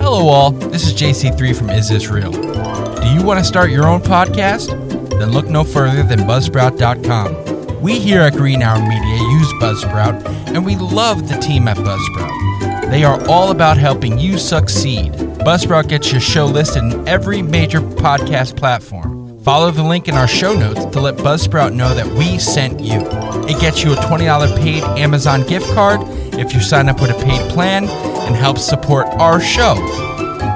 Hello, all. This is JC3 from Is This Real? Do you want to start your own podcast? Then look no further than Buzzsprout.com. We here at Green Arrow Media use Buzzsprout, and we love the team at Buzzsprout. They are all about helping you succeed. Buzzsprout gets your show listed in every major podcast platform. Follow the link in our show notes to let Buzzsprout know that we sent you. It gets you a $20 paid Amazon gift card if you sign up with a paid plan and helps support our show.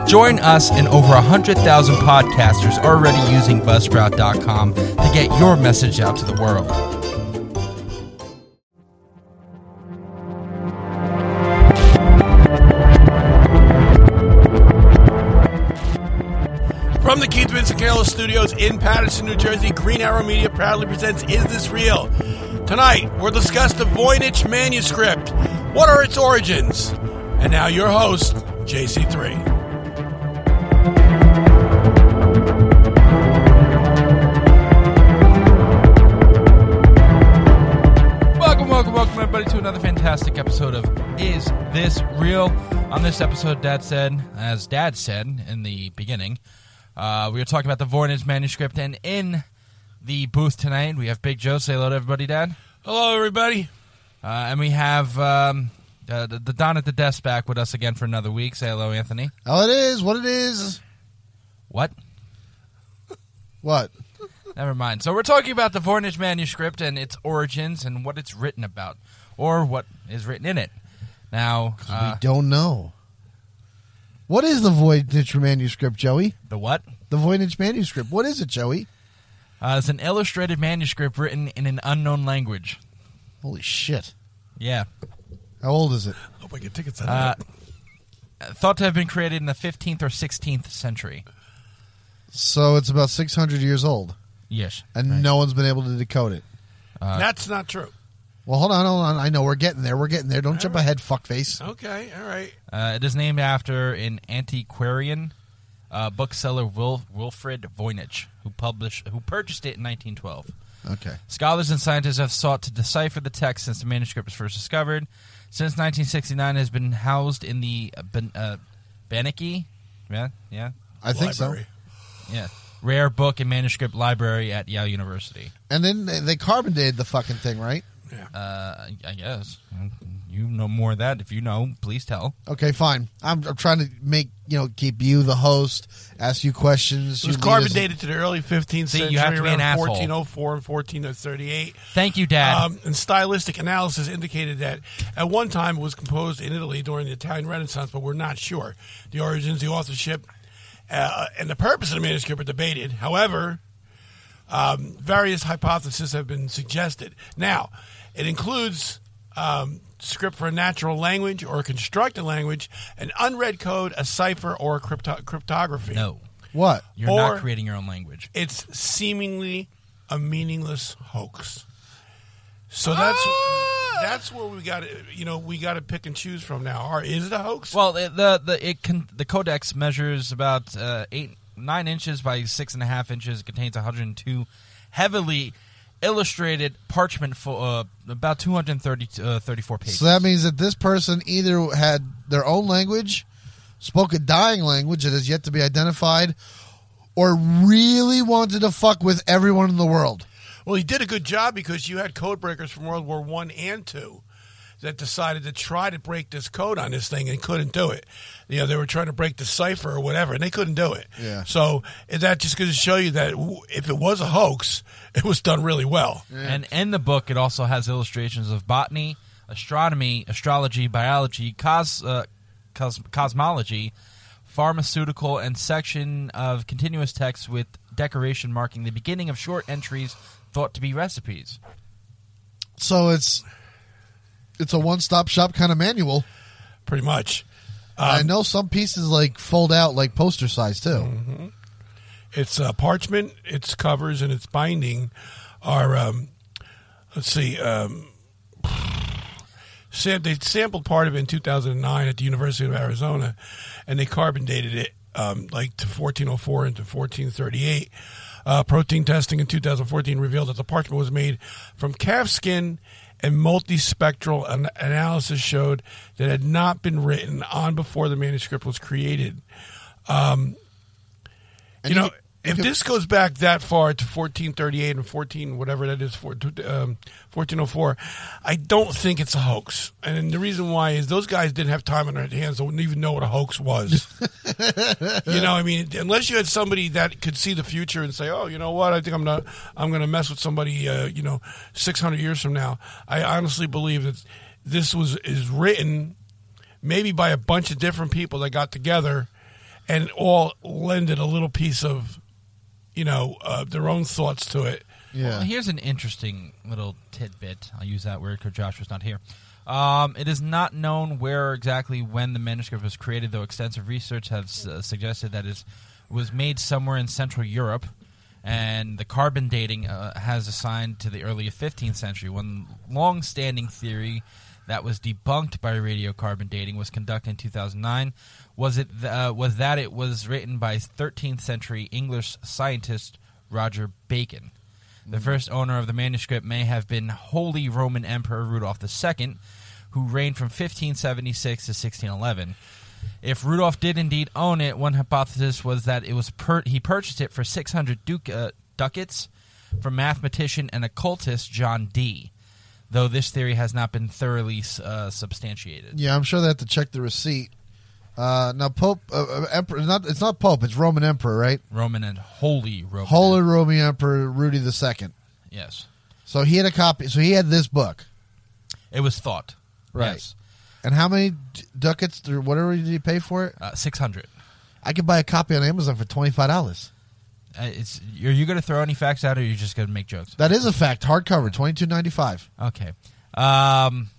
Join us and over 100,000 podcasters already using Buzzsprout.com to get your message out to the world. From the Keith Vincent Carroll Studios in Paterson, New Jersey, Green Arrow Media proudly presents Is This Real? Tonight, we'll discuss the Voynich manuscript. What are its origins? And now, your host, JC3. Welcome, welcome, welcome, everybody, to another fantastic episode of Is This Real? On this episode, Dad said, as Dad said in the beginning, uh, we were talking about the Voynich manuscript, and in the booth tonight, we have Big Joe. Say hello to everybody, Dad. Hello, everybody. Uh, and we have um, uh, the, the Don at the desk back with us again for another week. Say hello, Anthony. Oh, it is what it is. What? What? Never mind. So we're talking about the Voynich manuscript and its origins and what it's written about, or what is written in it. Now, uh, we don't know. What is the Voynich manuscript, Joey? the what? The Voynich manuscript. What is it, Joey? Uh, it's an illustrated manuscript written in an unknown language. Holy shit! Yeah. How old is it? Hope I get tickets on Uh, that. thought to have been created in the 15th or 16th century. So it's about six hundred years old, Yes. and Right. no one's been able to decode it. That's not true. Well, hold on, hold on. I know we're getting there. We're getting there. Don't jump ahead, fuckface. Okay, all right. Uh, it is named after an antiquarian uh, bookseller, Wil- Wilfrid Voynich, who published, who purchased it in 1912. Okay. Scholars and scientists have sought to decipher the text since the manuscript was first discovered. Since 1969, it has been housed in the uh, ben, uh, Beinecke, yeah, yeah, I think Library. yeah, rare book and manuscript library at Yale University. And then they, they carbon dated the fucking thing, right? Yeah. Uh, I guess you know more of that. If you know, please tell. Okay, fine. I'm, I'm trying to make you know keep you the host, ask you questions. It was carbon dated to the early 15th See, you century, have to be an around asshole. 1404 and 1438. Thank you, Dad. Um, and stylistic analysis indicated that at one time it was composed in Italy during the Italian Renaissance, but we're not sure. The origins, the authorship, uh, and the purpose of the manuscript are debated. However, um, various hypotheses have been suggested. Now, it includes um, script for a natural language or a constructed language, an unread code, a cipher, or a crypto- cryptography. no, What? you're Or- not creating your own language. It's seemingly a meaningless hoax. So that's Ah! that's where we got to you know we got to pick and choose from now. Or is it a hoax? Well, the the the, it can, the codex measures about uh, eight nine inches by six and a half inches. It contains 102 heavily illustrated parchment for uh, about 230 uh, 34 pages. So that means that this person either had their own language, spoke a dying language that is yet to be identified, or really wanted to fuck with everyone in the world. Well, he did a good job because you had code breakers from World War One and Two that decided to try to break this code on this thing and couldn't do it. You know, they were trying to break the cipher or whatever, and they couldn't do it. Yeah. So is that just going to show you that if it was a hoax, it was done really well. And in the book, it also has illustrations of botany, astronomy, astrology, biology, cos, uh, cos, cosmology, pharmaceutical, and section of continuous text with decoration marking the beginning of short entries thought to be recipes. So it's it's a one stop shop kind of manual. Pretty much. I know some pieces like fold out like poster size too. It's uh, parchment, its covers, and its binding are, um, let's see, um, sam- they sampled part of it in 2009 at the University of Arizona, and they carbon dated it um, like to 1404 and to 1438. Uh, protein testing in 2014 revealed that the parchment was made from calf skin and multispectral an- analysis showed that had not been written on before the manuscript was created. Um, you know, if this goes back that far to 1438 and 14, whatever that is, for, um, 1404, I don't think it's a hoax. And the reason why is those guys didn't have time on their hands; they wouldn't even know what a hoax was. you know, I mean, unless you had somebody that could see the future and say, "Oh, you know what? I think I'm not. I'm going to mess with somebody. Uh, you know, 600 years from now." I honestly believe that this was is written maybe by a bunch of different people that got together and all lended a little piece of, you know, uh, their own thoughts to it. Yeah. Well, here's an interesting little tidbit. I'll use that word because Josh was not here. Um, it is not known where exactly when the manuscript was created, though extensive research has uh, suggested that it was made somewhere in Central Europe, and the carbon dating uh, has assigned to the early 15th century. One long-standing theory that was debunked by radiocarbon dating was conducted in 2009 was it uh, was that it was written by 13th century English scientist Roger Bacon. The first owner of the manuscript may have been Holy Roman Emperor Rudolph II, who reigned from 1576 to 1611. If Rudolph did indeed own it, one hypothesis was that it was per- he purchased it for 600 duc- uh, ducats from mathematician and occultist John Dee, though this theory has not been thoroughly uh, substantiated. Yeah, I'm sure they have to check the receipt. Uh, now, Pope uh, uh, Emperor, not it's not Pope, it's Roman Emperor, right? Roman and Holy Roman. Holy Roman Emperor Rudy II. Yes. So he had a copy. So he had this book, It was thought. Right. Yes. and how many ducats or whatever did he pay for it? Uh, 600. I could buy a copy on Amazon for twenty five dollars. Uh, it's, are you going to throw any facts out or are you just going to make jokes? That is a fact. Hardcover, twenty two ninety five. Okay. Um,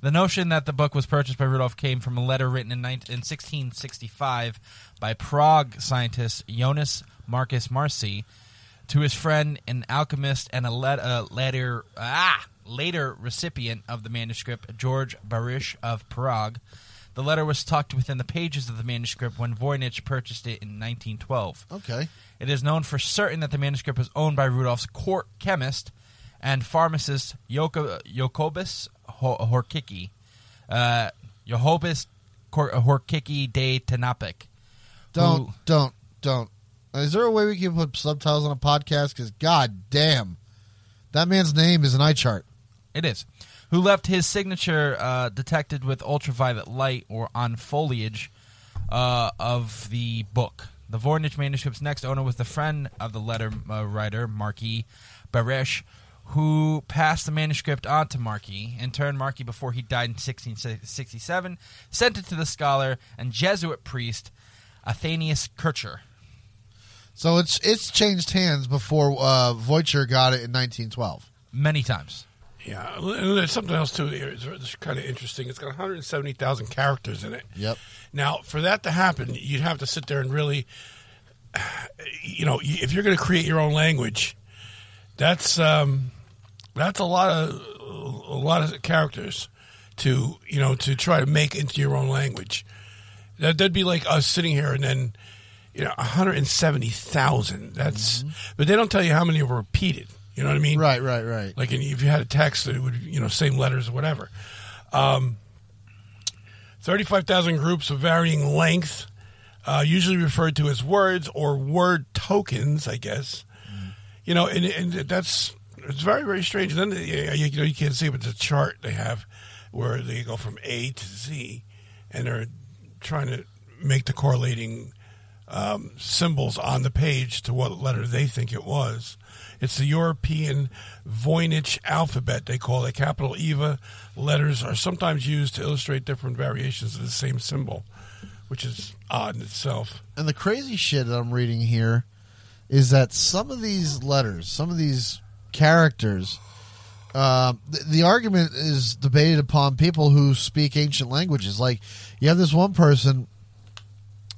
the notion that the book was purchased by Rudolph came from a letter written in, 19, in 1665 by Prague scientist Jonas Marcus Marci to his friend, an alchemist, and a let, uh, later ah later recipient of the manuscript, George Baresch of Prague. The letter was tucked within the pages of the manuscript when Voynich purchased it in 1912. Okay. It is known for certain that the manuscript was owned by Rudolph's court chemist and pharmacist Joko- Jokobus Ho- Horkicki, uh, Jehobus Kor- de Tenapik. Don't who- don't don't. Is there a way we can put subtitles on a podcast? Because god damn, that man's name is an eye chart. It is. Who left his signature uh, detected with ultraviolet light or on foliage uh, of the book. The Voynich manuscript's next owner was the friend of the letter uh, writer, Marquis Baresch, who passed the manuscript on to Marquis. In turn, Marquis, before he died in 1667, sent it to the scholar and Jesuit priest Athenius Kircher. So it's it's changed hands before uh, Voicher got it in 1912. Many times. Yeah, and there's something else too. here. It's, it's kind of interesting. It's got 170,000 characters in it. Yep. Now, for that to happen, you'd have to sit there and really, you know, if you're going to create your own language, that's um, that's a lot of a lot of characters to you know to try to make into your own language. That, that'd be like us sitting here and then you know 170,000. That's but they don't tell you how many were repeated. You know what I mean? Right, right, right. Like if you had a text, it would you know same letters or whatever. Um, Thirty-five thousand groups of varying length, uh, usually referred to as words or word tokens, I guess. You know, and, and that's it's very very strange. And then you, you know you can't see, but the chart they have where they go from A to Z, and they're trying to make the correlating um, symbols on the page to what letter they think it was. It's the European Voynich alphabet, they call it. Capital EVA letters are sometimes used to illustrate different variations of the same symbol, which is odd in itself. And the crazy shit that I'm reading here is that some of these letters, some of these characters, uh, the, the argument is debated upon people who speak ancient languages. Like you have this one person,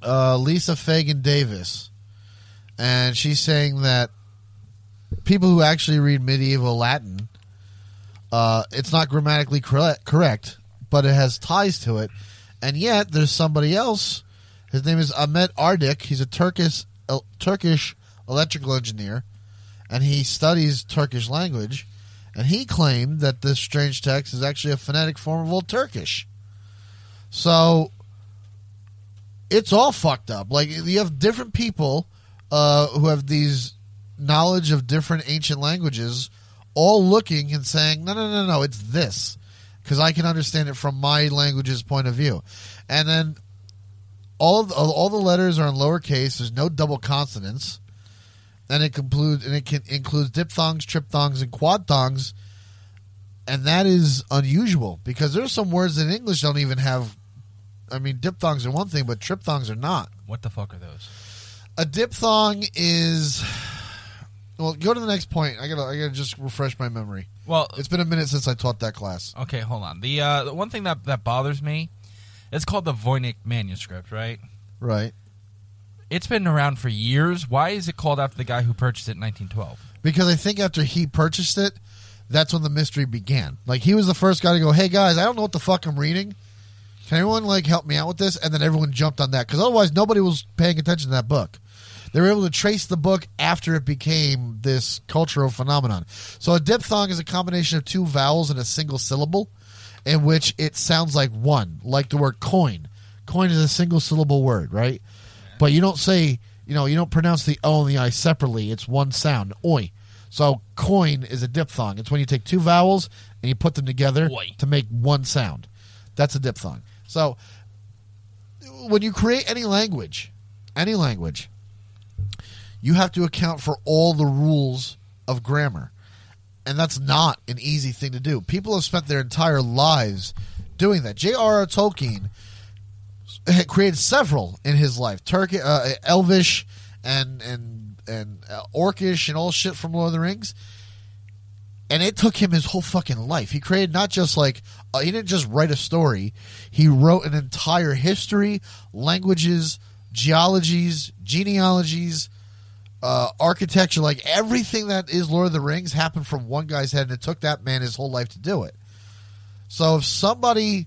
uh, Lisa Fagan Davis, and she's saying that people who actually read medieval Latin, uh, it's not grammatically correct, but it has ties to it. And yet, there's somebody else. His name is Ahmet Ardik. He's a Turkish uh, Turkish electrical engineer, and he studies Turkish language. and he claimed that this strange text is actually a phonetic form of Old Turkish. So it's all fucked up. Like you have different people uh, who have these knowledge of different ancient languages, all looking and saying, "No, no, no, no, it's this," because I can understand it from my language's point of view, and then all of, all the letters are in lowercase. There's no double consonants, and it includes and it can includes diphthongs, triphthongs, and quadthongs, and that is unusual because there's some words in English don't even have. I mean, diphthongs are one thing, but triphthongs are not. What the fuck are those? A diphthong is. Well, go to the next point. I gotta, I gotta just refresh my memory. Well, It's been a minute since I taught that class. okay, hold on. The uh, the one thing that that bothers me, it's called the Voynich manuscript, right? Right. It's been around for years. Why is it called after the guy who purchased it in 1912? Because I think after he purchased it, that's when the mystery began. Like he was the first guy to go, "Hey guys, I don't know what the fuck I'm reading. Can anyone like help me out with this?" And then everyone jumped on that because otherwise nobody was paying attention to that book. They were able to trace the book after it became this cultural phenomenon. So a diphthong is a combination of two vowels in a single syllable, in which it sounds like one, like the word coin. Coin is a single syllable word, right? But you don't say, you know, you don't pronounce the O and the I separately. It's one sound, oi. So coin is a diphthong. It's when you take two vowels and you put them together to make one sound. That's a diphthong. So when you create any language, any language, you have to account for all the rules of grammar. And that's not an easy thing to do. People have spent their entire lives doing that. J.R.R. Tolkien created several in his life Turkish, uh, Elvish, and and and uh, Orcish, and all shit from Lord of the Rings. And it took him his whole fucking life. He created not just like uh, he didn't just write a story; he wrote an entire history, languages, geologies, genealogies, uh, architecture, like everything that is Lord of the Rings happened from one guy's head, and it took that man his whole life to do it. So if somebody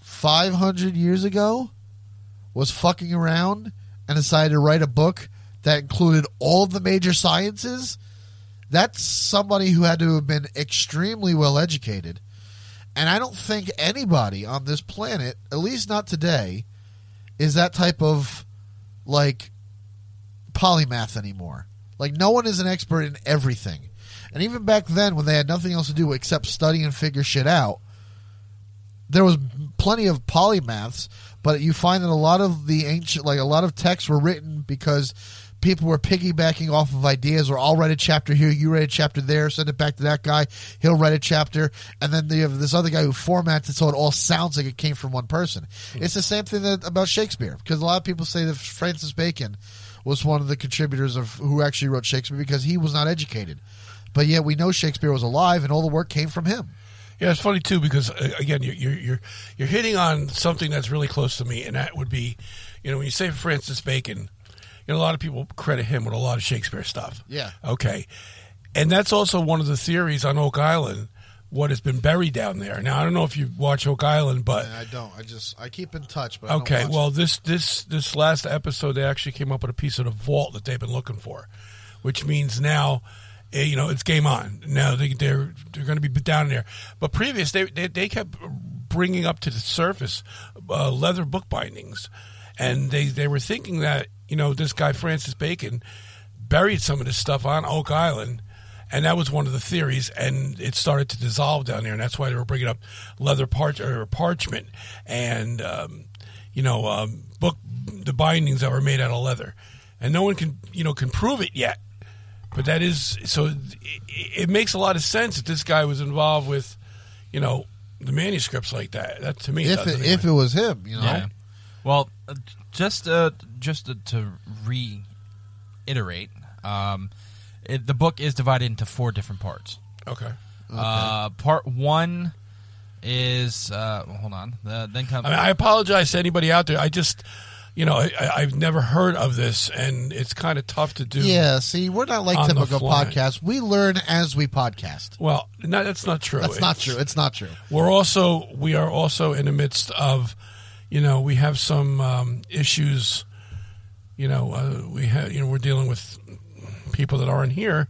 500 years ago was fucking around and decided to write a book that included all the major sciences, that's somebody who had to have been extremely well educated. And I don't think anybody on this planet, at least not today, is that type of like polymath anymore. Like no one is an expert in everything. And even back then when they had nothing else to do except study and figure shit out, there was plenty of polymaths, but you find that a lot of the ancient like a lot of texts were written because people were piggybacking off of ideas or I'll write a chapter here, you write a chapter there, send it back to that guy, he'll write a chapter, and then you have this other guy who formats it so it all sounds like it came from one person. Hmm. It's the same thing that, about Shakespeare, because a lot of people say that Francis Bacon was one of the contributors of who actually wrote Shakespeare because he was not educated. But yet we know Shakespeare was alive and all the work came from him. Yeah, it's funny too because uh, again, you're, you're you're you're hitting on something that's really close to me, and that would be, you know, when you say Francis Bacon, you know, a lot of people credit him with a lot of Shakespeare stuff. Yeah. Okay, and that's also one of the theories on Oak Island. What has been buried down there? Now, I don't know if you watch Oak Island, but I don't. I just I keep in touch, but I don't Okay, well, it. this this this last episode, they actually came up with a piece of the vault that they've been looking for, which means now, eh, you know, it's game on. Now they, they're they're going to be down there. But previous, they they, they kept bringing up to the surface uh, leather book bindings, and they they were thinking that you know this guy Francis Bacon buried some of this stuff on Oak Island. And that was one of the theories, and it started to dissolve down there, and that's why they were bringing up leather parch or parchment and um, you know, um, book the bindings that were made out of leather, and no one can you know can prove it yet. But that is so. It, it makes a lot of sense that this guy was involved with, you know, the manuscripts like that. That to me, if it, anyway. if it was him, you know. Yeah. Well, uh, just uh, just to, to reiterate, um, it, the book is divided into four different parts. okay. Uh, part one is uh, well, hold on. Uh, then comes I, mean, I apologize to anybody out there. I just, you know, I, I- I've never heard of this, and it's kind of tough to do. Yeah, see, we're not like On the typical fly. podcasts. We learn as we podcast. Well, no, that's not true. That's not It's- true. It's not true. We're also we are also in the midst of, you know, we have some um, issues. You know, uh, we have you know we're dealing with people that aren't here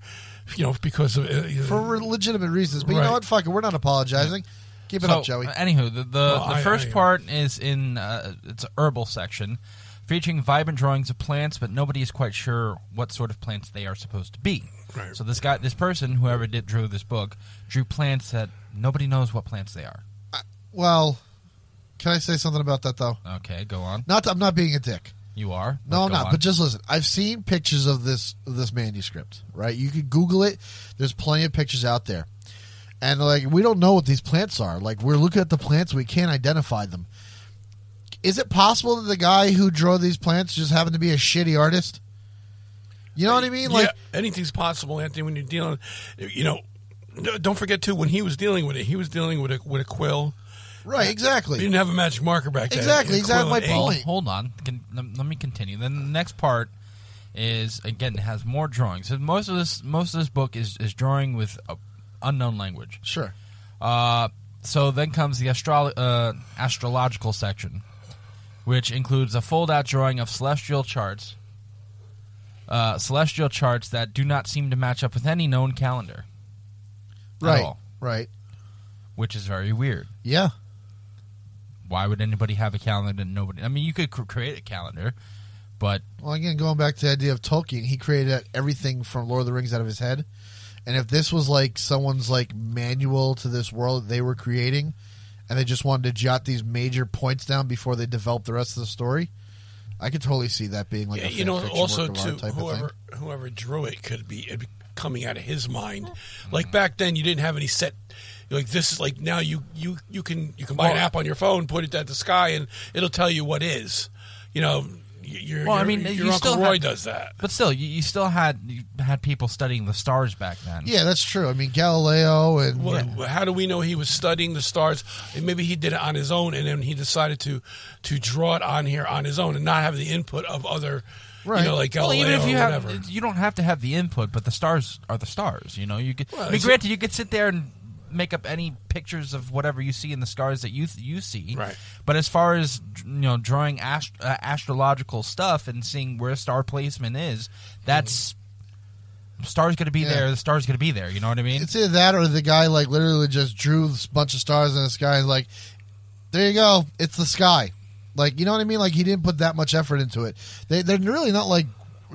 you know, because of uh, for legitimate reasons. But you Right. know what? Fuck it. We're not apologizing. Keep it so, up, Joey. uh, Anywho, the the, Well, the I- first I- part is in uh, it's a herbal section, featuring vibrant drawings of plants, but nobody is quite sure what sort of plants they are supposed to be. Right. So this guy, this person, whoever did drew this book, drew plants that nobody knows what plants they are. well, can I say something about that though? Okay, go on. Not, I'm not being a dick. You are. No, I'm not. on. But just listen. I've seen pictures of this of this manuscript. Right? You could Google it. There's plenty of pictures out there, and like we don't know what these plants are. Like we're looking at the plants, we can't identify them. Is it possible that the guy who drew these plants just happened to be a shitty artist? You know what I mean? Like, yeah, anything's possible, Anthony. When you're dealing, you know, don't forget too when he was dealing with it, he was dealing with a with a quill. Right? exactly. Exactly. didn't have a magic marker back then. Exactly, exactly my and. Well, point. hold on. Can, let, let me continue. Then the next part is again it has more drawings. So most of this most of this book is is drawing with uh, unknown language. Sure. Uh, so then comes the astro- uh, astrological section, which includes a fold-out drawing of celestial charts. Uh, celestial charts that do not seem to match up with any known calendar, at Right. all, Right. which is very weird. Yeah. Why would anybody have a calendar that nobody? I mean, you could cr- create a calendar, but Well, again, going back to the idea of Tolkien, he created everything from Lord of the Rings out of his head. And if this was like someone's like manual to this world that they were creating, and they just wanted to jot these major points down before they developed the rest of the story, I could totally see that being like Yeah, a you know, also work of too, whoever whoever drew it could be, it'd be coming out of his mind. Like back then, you didn't have any set. Like this is like now you you you can you can buy an app on your phone, put it at the sky, and it'll tell you what is. You know, y- your Well, I mean, your you uncle still Roy have- does that. but still, you, you still had you had people studying the stars back then. Yeah, that's true. I mean, Galileo and Well, How do we know he was studying the stars? And maybe he did it on his own, and then he decided to to draw it on here on his own, and not have the input of other, Right. you know, like Well, even if you or have, you don't have to have the input, but the stars are the stars. You know, you could. Well, I mean, granted, you could sit there and make up any pictures of whatever you see in the stars that you you see. Right. But as far as you know, drawing ast- uh, astrological stuff and seeing where a star placement is, that's star's going to be Yeah. there. The star's going to be there. You know what I mean? It's either that or the guy like literally just drew a bunch of stars in the sky and like, there you go, it's the sky. Like you know what I mean? Like he didn't put that much effort into it. They they're really not like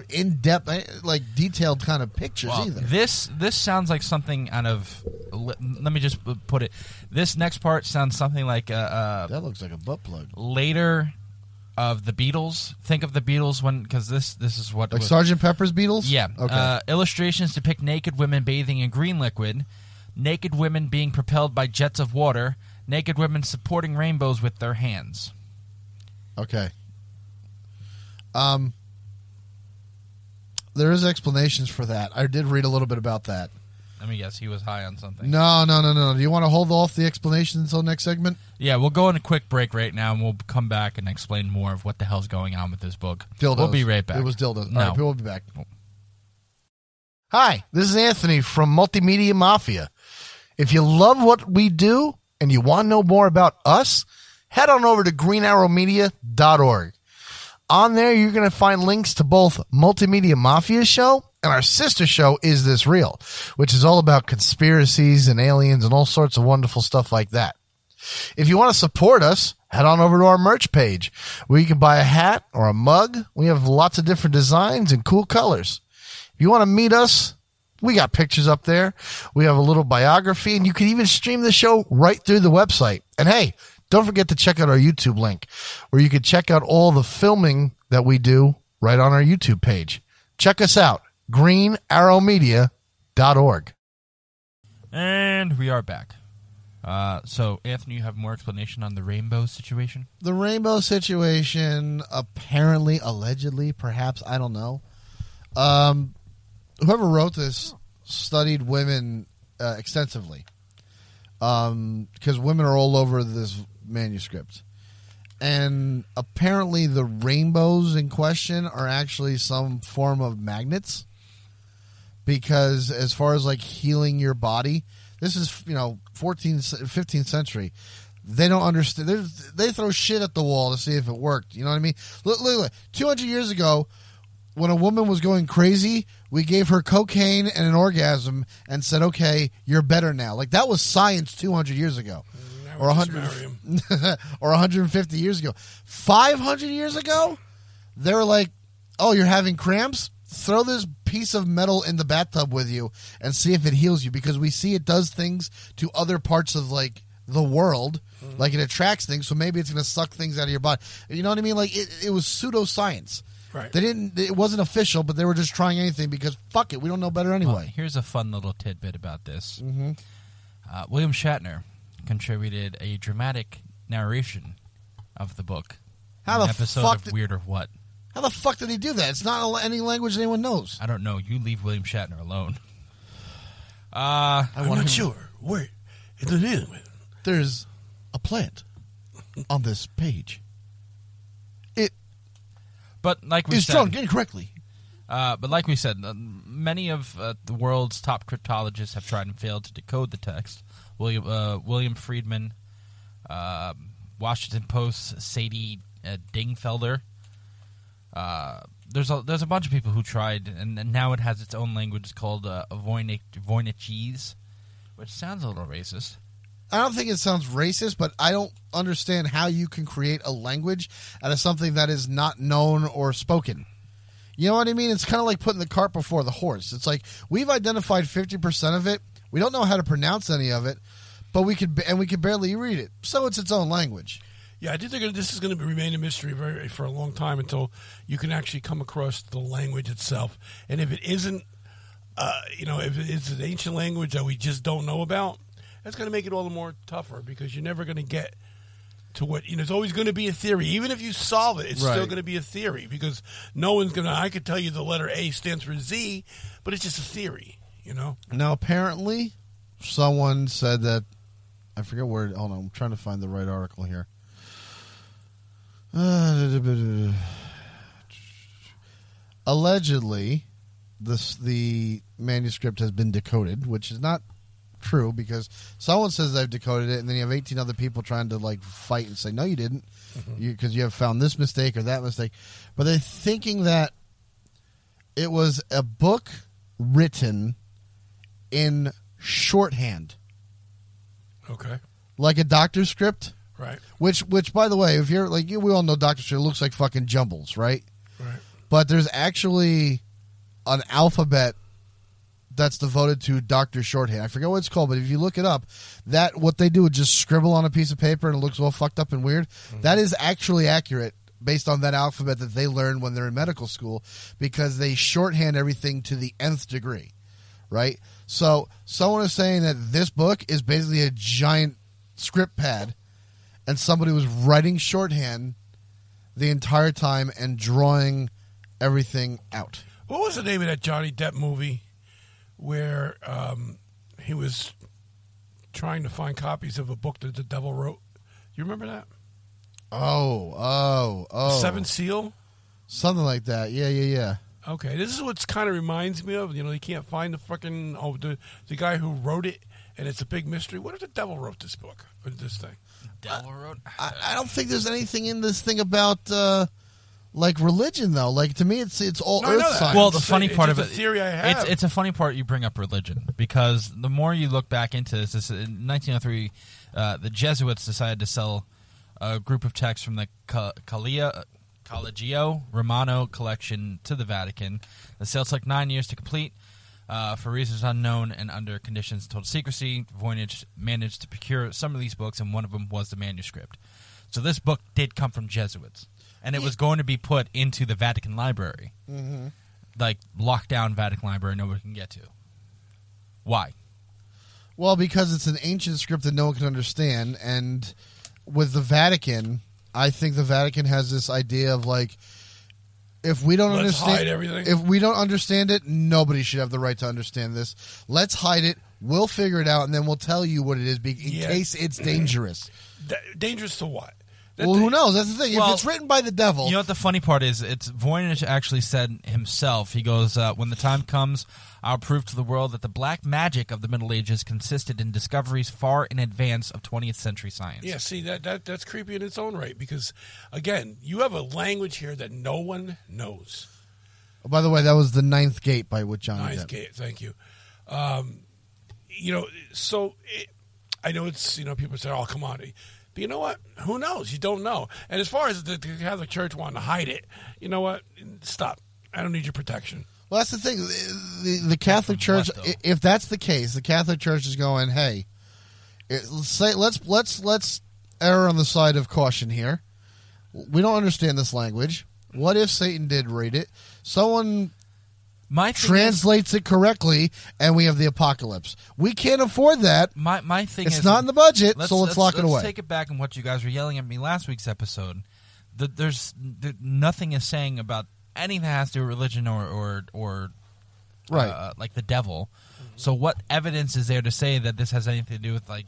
in depth, like detailed kind of pictures Well, either. this this sounds like something out of. Let, me just put it. This next part sounds something like uh, uh, that looks like a butt plug. later of the Beatles. Think of the Beatles when because this this is what Like was- Sergeant Pepper's Beatles. yeah. Okay. Uh, illustrations depict naked women bathing in green liquid, naked women being propelled by jets of water, naked women supporting rainbows with their hands. okay. Um. There is explanations for that. I did read a little bit about that. Let me guess, he was high on something. No, no, no, no. Do you want to hold off the explanation until next segment? Yeah, we'll go on a quick break right now, and we'll come back and explain more of what the hell's going on with this book. Dildos. We'll be right back. It was dildos. No. All right, we'll be back. Hi, this is Anthony from Multimedia Mafia. If you love what we do and you want to know more about us, head on over to greenarrowmedia.org. On there, you're going to find links to both Multimedia Mafia show and our sister show, Is This Real, which is all about conspiracies and aliens and all sorts of wonderful stuff like that. If you want to support us, head on over to our merch page where you can buy a hat or a mug. We have lots of different designs and cool colors. If you want to meet us, we got pictures up there. We have a little biography and you can even stream the show right through the website. And hey, don't forget to check out our YouTube link where you can check out all the filming that we do right on our YouTube page. Check us out, greenarrowmedia.org. And we are back. Uh, so, Anthony, you have more explanation on the rainbow situation? the rainbow situation apparently allegedly perhaps i don't know um, whoever wrote this studied women uh, extensively because women are all over this manuscript and apparently the rainbows in question are actually some form of magnets because as far as like healing your body this is you know 14th 15th century they don't understand they throw shit at the wall to see if it worked you know what i mean look, look, look. 200 years ago when a woman was going crazy, we gave her cocaine and an orgasm and said, "Okay, you're better now." Like that was science 200 years ago, or 100 or 150 years ago. 500 years ago, they were like, "Oh, you're having cramps? Throw this piece of metal in the bathtub with you and see if it heals you." Because we see it does things to other parts of like the world, like it attracts things. So maybe it's going to suck things out of your body. You know what I mean? Like it, it was pseudoscience. Right. They didn't. It wasn't official, but they were just trying anything because fuck it, we don't know better anyway. Well, here's a fun little tidbit about this. Mm-hmm. Uh, William Shatner contributed a dramatic narration of the book. How the episode fuck of did- Weird or What? How the fuck did he do that? It's not any language anyone knows. I don't know. You leave William Shatner alone. Uh, I I'm want not him- sure. Wait, it's an in. There's a plant on this page. It but like we said, is said, drawn incorrectly. Uh, but like we said, uh, many of uh, the world's top cryptologists have tried and failed to decode the text. William uh, William Friedman, uh, Washington Post, Sadie uh, Dingfelder. There's a there's a bunch of people who tried, and, and now it has its own language. It's called uh, Voynichese, which sounds a little racist. I don't think it sounds racist, but I don't understand how you can create a language out of something that is not known or spoken. You know what I mean? It's kind of like putting the cart before the horse. It's like we've identified 50% of it. We don't know how to pronounce any of it, but we could and we could barely read it. So it's its own language. Yeah, I think this is going to remain a mystery very, for a long time until you can actually come across the language itself. And if it isn't, uh, you know, if it's an ancient language that we just don't know about, that's going to make it all the more tougher because you're never going to get to what you know. It's always going to be a theory, even if you solve it. It's still going to be a theory because no one's going to. I could tell you the letter A stands for Z, but it's just a theory. You know. Now, apparently, someone said that I forget where. Hold on, I'm trying to find the right article here. Uh, allegedly, this the manuscript has been decoded, which is not true because someone says they've decoded it, and then you have 18 other people trying to like fight and say, "No, you didn't," mm-hmm. because you, have found this mistake or that mistake. But they're thinking that it was a book written in shorthand, Okay. like a doctor's script. Right. Which, which, by the way, if you're like you, we all know doctor script looks like fucking jumbles, right? Right. But there's actually an alphabet that's devoted to doctor shorthand. I forget what it's called, but if you look it up, that what they do is just scribble on a piece of paper and it looks all fucked up and weird. Mm-hmm. That is actually accurate based on that alphabet that they learn when they're in medical school because they shorthand everything to the nth degree, right? So someone is saying that this book is basically a giant script pad and somebody was writing shorthand the entire time and drawing everything out. What was the name of that Johnny Depp movie where um, he was trying to find copies of a book that the devil wrote? You remember that? Oh, oh, oh. Seven Seal? Something like that. Yeah, yeah, yeah. Okay, this is what kind of reminds me of. You know, you can't find the fucking oh the the guy who wrote it, and it's a big mystery. What if the devil wrote this book or this thing? Devil wrote. I, I don't think there's anything in this thing about uh, like religion though. Like to me, it's it's all No, earth science. Well, the funny a- part of it, theory I have. it's it's a funny part you bring up religion because the more you look back into this, this in 1903, uh, the Jesuits decided to sell a group of texts from the Ca- Calia, Collegio Romano collection to the Vatican. The sale took nine years to complete. Uh, for reasons unknown and under conditions of total secrecy, Voynich managed to procure some of these books, and one of them was the manuscript. So this book did come from Jesuits, and it was going to be put into the Vatican Library mm-hmm. like lockdown Vatican Library nobody can get to. Why? Well, because it's an ancient script that no one can understand, and with the Vatican, I think the Vatican has this idea of like, if we don't Let's understand, hide everything. if we don't understand it, nobody should have the right to understand this. Let's hide it. We'll figure it out, and then we'll tell you what it is, in Yeah. case it's dangerous. Da- dangerous to what? That well, they- who knows? That's the thing. Well, if it's written by the devil, You know what the funny part is? It's Voynich actually said himself. He goes, uh, "When the time comes, I'll prove to the world that the black magic of the Middle Ages consisted in discoveries far in advance of 20th century science." Yeah, see that, that that's creepy in its own right because again, you have a language here that no one knows. By the way, that was the Ninth Gate by with Johnny Nice Depp. gate. Thank you. Um, you know, so it, I know it's you know people say, "Oh, come on," but you know what? Who knows? You don't know. And as far as the, the Catholic Church wanting to hide it, you know what? Stop. I don't need your protection. Well, that's the thing. The, the, the Catholic Church, what, if that's the case, the Catholic Church is going, "Hey, it, let's say let's let's let's err on the side of caution here. We don't understand this language. What if Satan did read it? Someone My thing is- translates it correctly, and we have the apocalypse. We can't afford that. my my thing It's is not in the budget, so let's lock it away. Take it back on what you guys were yelling at me last week's episode. The, there's the, nothing is saying about anything that has to do with religion or or or Right. uh, like the devil. So what evidence is there to say that this has anything to do with like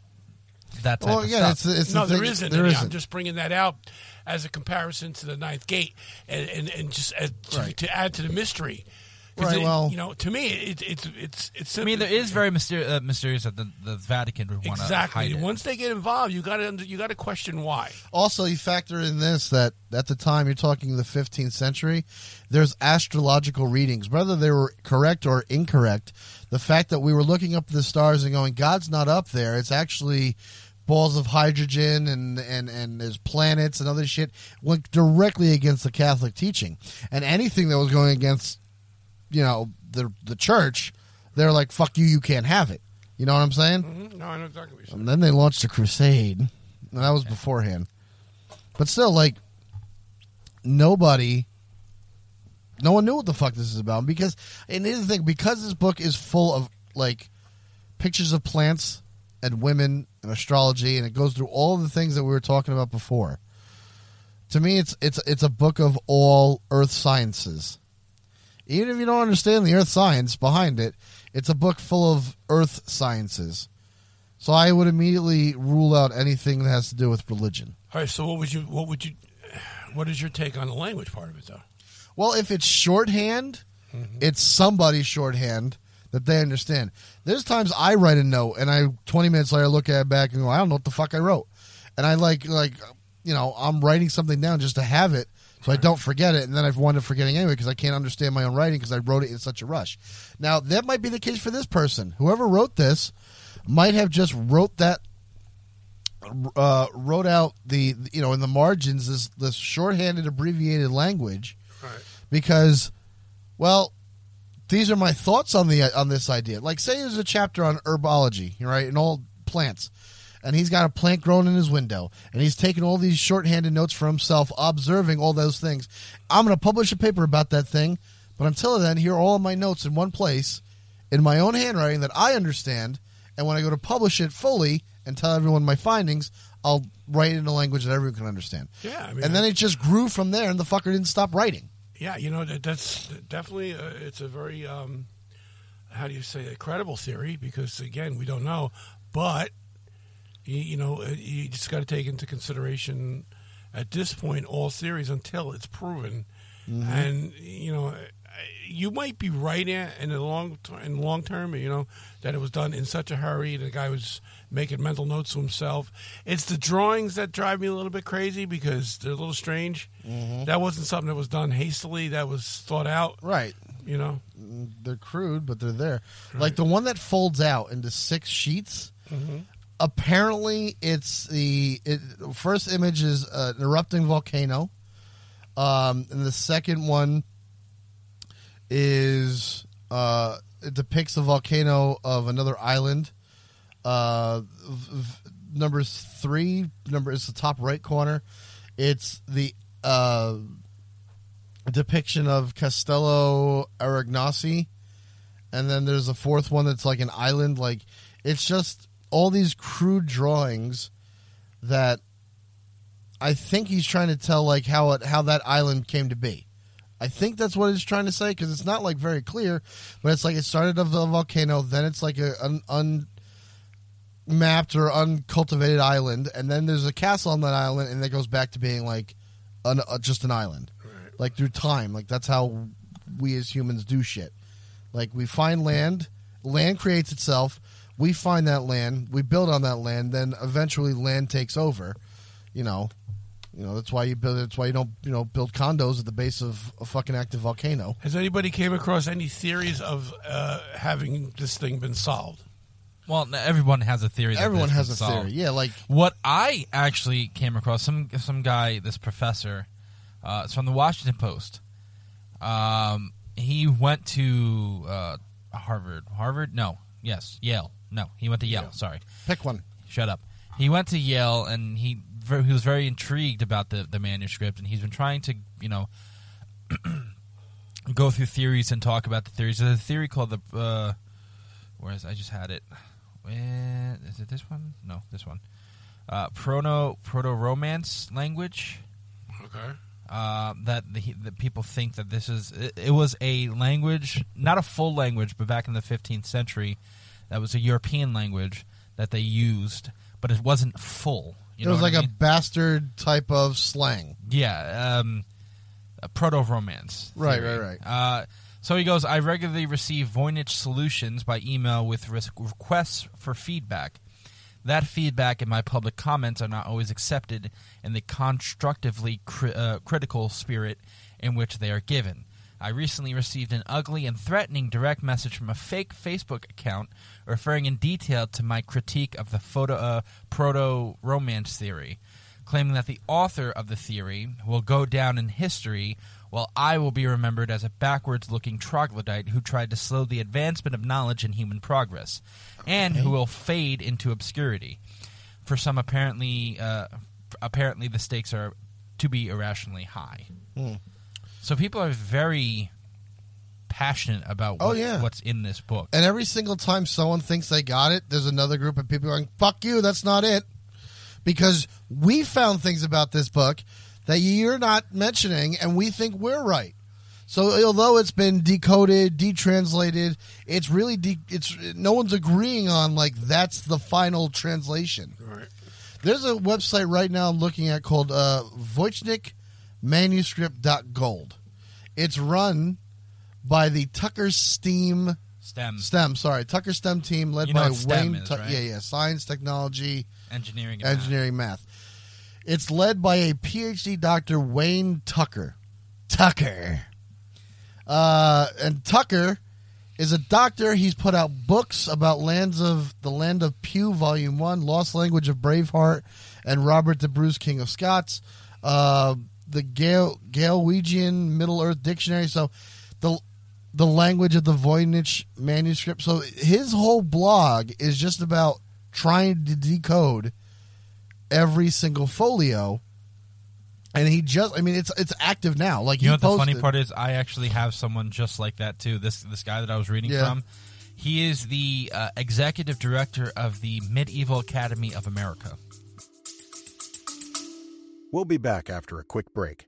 that type Well, of again, stuff? it's it's no, the there thing- isn't. There any. isn't. I'm just bringing that out as a comparison to the Ninth Gate, and and, and just as, to, Right. to add to the mystery. 'Cause Right, it- well- you know, to me, it, it's it's it's. I mean, there is very myster- uh, mysterious that the, the Vatican would want to exactly. hide it. Once they get involved, you got to you got to question why. Also, you factor in this that at the time you're talking the 15th century, there's astrological readings, whether they were correct or incorrect. The fact that we were looking up at the stars and going, God's not up there. It's actually balls of hydrogen and and and there's planets and other shit went directly against the Catholic teaching, and anything that was going against, you know, the the church, they're like, "Fuck you, you can't have it." You know what I'm saying? Mhm. No, I know exactly what you're saying. And then they launched a crusade. And that was beforehand. But still, like, nobody, no one knew what the fuck this is about. Because, and here's the thing, because this book is full of, like, pictures of plants and women and astrology, and it goes through all the things that we were talking about before. To me, it's it's it's a book of all earth sciences. Even if you don't understand the earth science behind it, it's a book full of earth sciences. So I would immediately rule out anything that has to do with religion. All right. So what would you what would you what is your take on the language part of it though? Well, if it's shorthand, mm-hmm. it's somebody's shorthand that they understand. There's times I write a note and I 20 minutes later look at it back and go, I don't know what the fuck I wrote. And I like like you know, I'm writing something down just to have it so I don't forget it and then I've wound up forgetting anyway because I can't understand my own writing because I wrote it in such a rush. Now, that might be the case for this person. Whoever wrote this might have just wrote that uh, wrote out the you know in the margins this this shorthanded abbreviated language Right. because well these are my thoughts on the on this idea like say there's a chapter on herbology right and all plants and he's got a plant growing in his window and he's taking all these shorthanded notes for himself observing all those things i'm going to publish a paper about that thing but until then here are all of my notes in one place in my own handwriting that i understand and when i go to publish it fully and tell everyone my findings i'll write it in a language that everyone can understand Yeah. I mean, and then it just grew from there and the fucker didn't stop writing yeah, you know that's definitely uh, it's a very um, how do you say a credible theory because again we don't know, but you, you know uh, you just got to take into consideration at this point all theories until it's proven, mm-hmm. and you know you might be right in, in the long ter- in the long term, you know that it was done in such a hurry. The guy was making mental notes to himself. It's the drawings that drive me a little bit crazy because they're a little strange. Mm-hmm. That wasn't something that was done hastily. That was thought out. right You know. Mm, they're crude, but they're there. Like the one that folds out into six sheets. Mm-hmm. Apparently, it's the it, first image is an erupting volcano, um, and the second one is uh, it depicts the volcano of another island. Uh, v- v- number three, number is the top right corner. It's the uh, depiction of Castello Aragonese, and then there's a fourth one that's like an island. Like it's just all these crude drawings that I think he's trying to tell like how it how that island came to be. I think that's what he's trying to say because it's not like very clear, but it's like it started of a volcano, then it's like a un, unmapped or uncultivated island, and then there's a castle on that island, and it goes back to being like an, uh, just an island, like through time. Like that's how we as humans do shit. Like we find land, land creates itself. We find that land, we build on that land, then eventually land takes over. You know, You know that's why you build. That's why you don't you know build condos at the base of a fucking active volcano. Has anybody came across any theories of uh, having this thing been solved? Well, everyone has a theory. That Everyone this has a solved. theory. Yeah, like What I actually came across some some guy, this professor, uh, it's from the Washington Post. Um, he went to uh, Harvard. Harvard? No. Yes, Yale. No, he went to Yale. Sorry, pick one. shut up. He went to Yale, and he ver- he was very intrigued about the the manuscript, and he's been trying to you know go through theories and talk about the theories. There's a theory called the uh, where is I just had it. Where, is it this one? No, this one. Uh, proto proto romance language Okay. uh, that the, that people think that this is it, it was a language, not a full language, but back in the 15th century, that was a European language that they used, but it wasn't full. You it was like I a mean? bastard type of slang. yeah, um, a proto romance. Right, theory. right, right. Uh, so he goes. I regularly receive Voynich solutions by email with res- requests for feedback. That feedback and my public comments are not always accepted in the constructively cri- uh, critical spirit in which they are given. I recently received an ugly and threatening direct message from a fake Facebook account referring in detail to my critique of the photo, uh, proto romance theory, claiming that the author of the theory will go down in history while I will be remembered as a backwards looking troglodyte who tried to slow the advancement of knowledge and human progress, and who will fade into obscurity. For some, apparently, uh, apparently the stakes are to be irrationally high. Hmm. So people are very passionate about Oh, yeah. what's in this book. And every single time someone thinks they got it, there's another group of people going, "Fuck you, that's not it," because we found things about this book that you're not mentioning, and we think we're right. So although it's been decoded, detranslated, it's really de- it's no one's agreeing on like that's the final translation. Right. There's a website right now I'm looking at called uh, Voynichmanuscript.gold. It's run by the Tucker Steam STEM, STEM, sorry, Tucker STEM team led You know by Wayne. is, right? Yeah, yeah, science, technology, engineering, and math. engineering, math. It's led by a PhD doctor, Wayne Tucker. Tucker. Uh, and Tucker is a doctor. He's put out books about lands of the land of Pew, Volume One, Lost Language of Braveheart, and Robert the Bruce, King of Scots. Uh, the Gale Galwegian Middle Earth Dictionary. So the the language of the Voynich manuscript. So his whole blog is just about trying to decode every single folio. And he just I mean it's it's active now. Like You know what the funny part is? I actually have someone just like that too. This this guy that I was reading Yeah. from, he is the uh, executive director of the Medieval Academy of America. We'll be back after a quick break.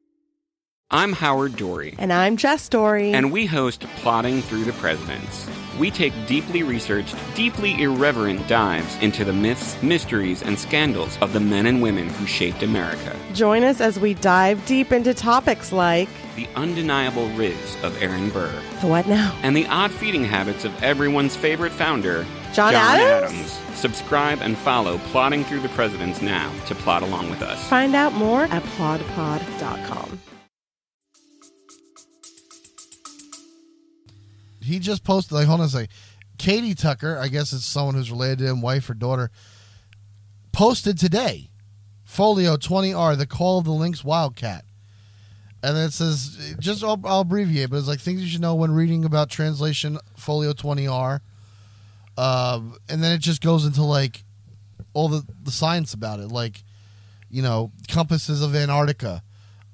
I'm Howard Dory, And I'm Jess Dory. and we host Plodding Through the Presidents. We take deeply researched, deeply irreverent dives into the myths, mysteries, and scandals of the men and women who shaped America. Join us as we dive deep into topics like The undeniable riz of Aaron Burr, the what now? and the odd feeding habits of everyone's favorite founder, John Adams? Subscribe and follow Plodding Through the Presidents now to plot along with us. Find out more at plodpod.com. he just posted like hold on a second. Katie Tucker, I guess it's someone who's related to him, wife or daughter, posted today. Folio 20R, the call of the Lynx Wildcat. And then it says, just I'll, I'll abbreviate, but it's like things you should know when reading about translation Folio 20R. Um, and then it just goes into like all the, the science about it, like, you know, compasses of Antarctica,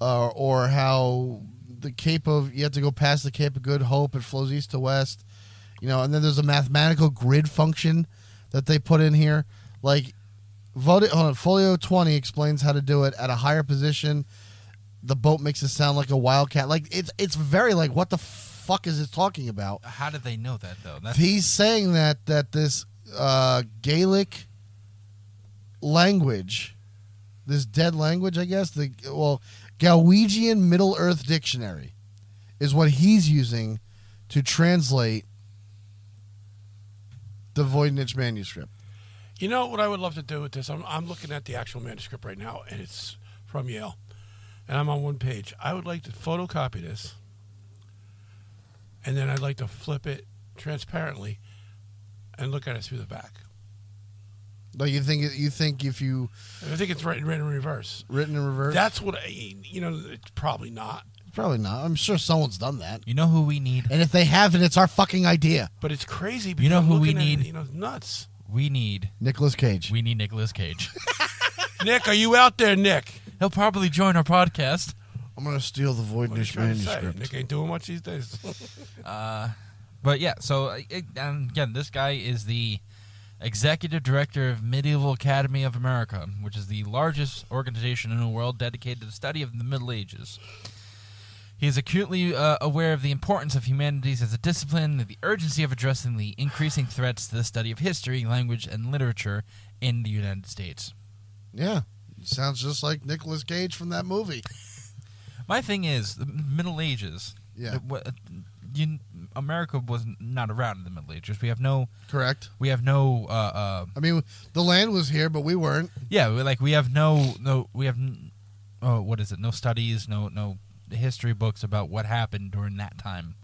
uh, or how the Cape of, you have to go past the Cape of Good Hope, it flows east to west, you know, and then there's a mathematical grid function that they put in here. Like, vote, on, Folio 20 explains how to do it at a higher position. The boat makes it sound like a wildcat. Like, it's, it's very like, what the fuck is it talking about? How did they know that though? That's he's saying that that this uh, Gaelic language, this dead language, I guess the well Galwegian Middle Earth Dictionary, is what he's using to translate the Voynich manuscript. You know what I would love to do with this? I'm, I'm looking at the actual manuscript right now, and it's from Yale. and I'm on one page. I would like to photocopy this, and then I'd like to flip it transparently and look at it through the back. No, you think you think if you I think it's written, written in reverse. written in reverse, That's what I, you know. It's probably not, probably not. I'm sure someone's done that. You know who we need? And if they haven't, it's our fucking idea. but it's crazy. You because know I'm who we looking at it, need? you know, nuts. We need. Nicolas Cage. We need Nicolas Cage. Nick, are you out there, Nick? He'll probably join our podcast. I'm gonna steal the What are you Voynich trying to say? manuscript. Nick ain't doing much these days. But yeah, so uh, it, and again, this guy is the executive director of Medieval Academy of America, which is the largest organization in the world dedicated to the study of the Middle Ages. He is acutely uh, aware of the importance of humanities as a discipline and the urgency of addressing the increasing threats to the study of history, language, and literature in the United States. Yeah, sounds just like Nicolas Cage from that movie. My thing is the Middle Ages. Yeah. what- you, America was not around in the Middle Ages. We have no, Correct. we have no, uh, uh, I mean, the land was here, but we weren't. yeah, we- like we have no, no, we have, oh, what is it? No studies, no, no history books about what happened during that time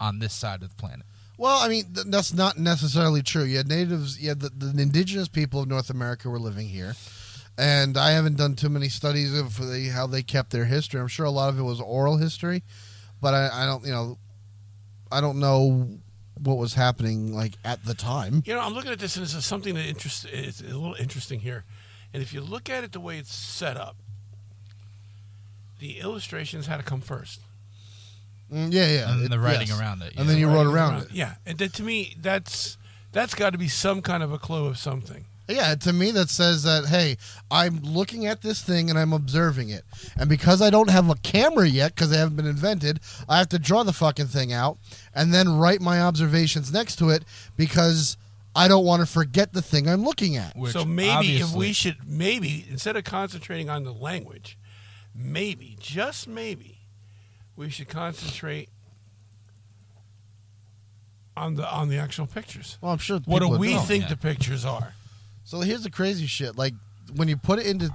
on this side of the planet. Well, I mean, th- that's not necessarily true. You had natives, you had the, the indigenous people of North America were living here. And I haven't done too many studies of the, how they kept their history. I'm sure a lot of it was oral history, but I, I don't, you know, I don't know what was happening like at the time. You know, I'm looking at this and it's something that interests. It's a little interesting here, and if you look at it the way it's set up, the illustrations had to come first. Mm, yeah, yeah. And it- the writing yes. around it, and yeah. then you Right wrote around it. Yeah, and that, to me, that's that's got to be some kind of a clue of something. Yeah, to me that says that hey, I'm looking at this thing and I'm observing it, and because I don't have a camera yet because they haven't been invented, I have to draw the fucking thing out and then write my observations next to it because I don't want to forget the thing I'm looking at. Which so maybe if we should maybe instead of concentrating on the language, maybe just maybe we should concentrate on the on the actual pictures. Well, I'm sure. What do people would we know. think yeah. the pictures are? So here's the crazy shit. Like when you put it into,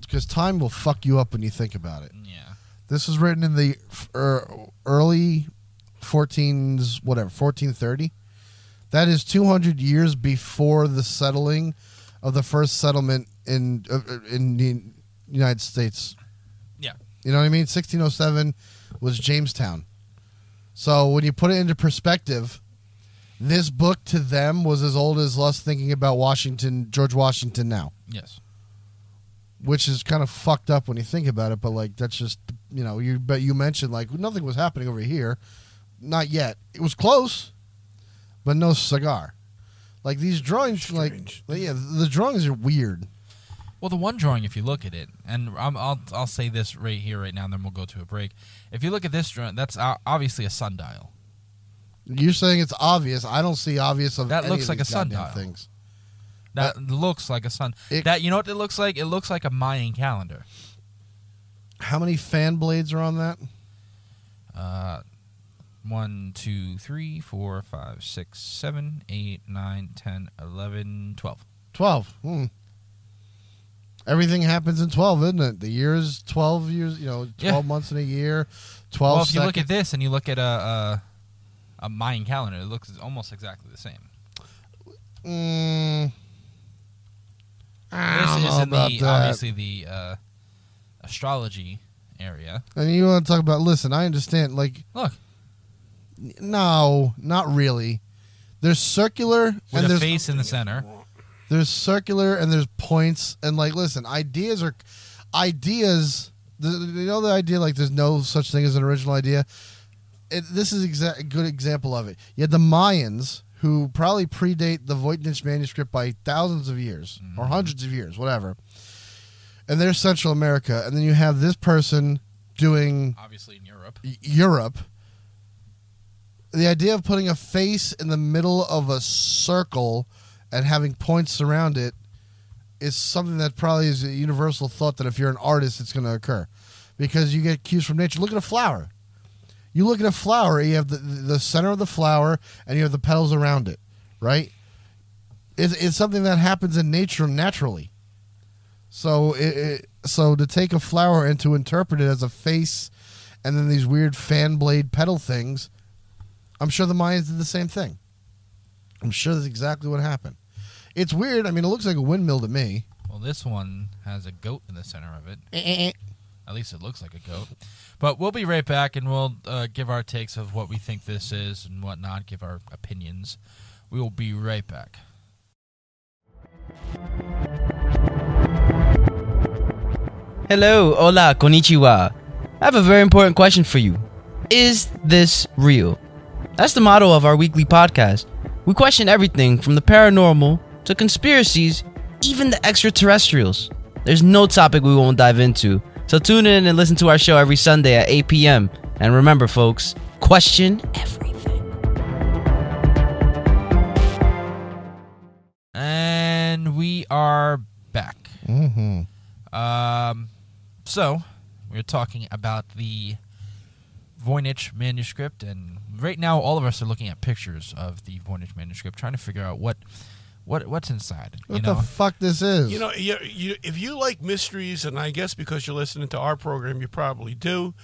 because time will fuck you up when you think about it. yeah, This was written in the er, early 14s, whatever, 1430. That is 200 years before the settling of the first settlement in uh, uh, in the United States. yeah, You know what I mean? 1607 was Jamestown. So when you put it into perspective, this book to them was as old as us thinking about Washington, George Washington now yes. which is kind of fucked up when you think about it. But like that's just you know you but you mentioned like nothing was happening over here, not yet. It was close, but no cigar. Like these drawings, Strange. like yeah, the drawings are weird. Well, the one drawing, if you look at it, and I'm, I'll I'll say this right here, right now, and then we'll go to a break. If you look at this drawing, that's uh, obviously a sundial. You're saying it's obvious. I don't see obvious of That looks like a sundial. Things. That looks like a sun. It- that you know what it looks like? It looks like a Mayan calendar. How many fan blades are on that? Uh, one, two, three, four, five, six, seven, eight, nine, ten, eleven, twelve. Twelve. Hmm. Everything happens in twelve, isn't it? The year is twelve years. You know, Yeah. twelve months in a year. Twelve. Well, if you look at this and you look at a, a a Mayan calendar, it looks almost exactly the same. Mm, I This don't is know in about the that. obviously the uh, astrology area. And you want to talk about? Listen, I understand. Like, Look, no, not really. There's circular with and a there's face in the center. there's circular and there's points and like, listen, ideas are ideas. The, you know the idea like there's no such thing as an original idea. It, this is exa- a good example of it. You had the Mayans who probably predate the Voynich manuscript by thousands of years or mm-hmm. hundreds of years, whatever. And they're Central America, and then you have this person doing Obviously in Europe. Y- Europe. The idea of putting a face in the middle of a circle and having points around it is something that probably is a universal thought that if you're an artist, it's going to occur because you get cues from nature. Look at a flower. You look at a flower, you have the, the center of the flower and you have the petals around it, right? It's, it's something that happens in nature naturally. So it, it so to take a flower and to interpret it as a face, and then these weird fan blade petal things, I'm sure the Mayans did the same thing. I'm sure that's exactly what happened. It's weird. I mean, it looks like a windmill to me. Well, this one has a goat in the center of it. Eh, eh, eh. At least it looks like a goat. But we'll be right back and we'll uh, give our takes of what we think this is and whatnot, give our opinions. We will be right back. Hello, hola, konnichiwa. I have a very important question for you. Is this real? That's the motto of our weekly podcast. We question everything from the paranormal to conspiracies, even the extraterrestrials. There's no topic we won't dive into. So tune in and listen to our show every Sunday at 8 p.m. And remember, folks, question everything. And we are back. Mm-hmm. Um, so we're talking about the Voynich manuscript, and right now all of us are looking at pictures of the Voynich manuscript, trying to figure out what what what's inside. What you know, the fuck this is? You know, you, you, if you like mysteries, and I guess because you're listening to our program, you probably do.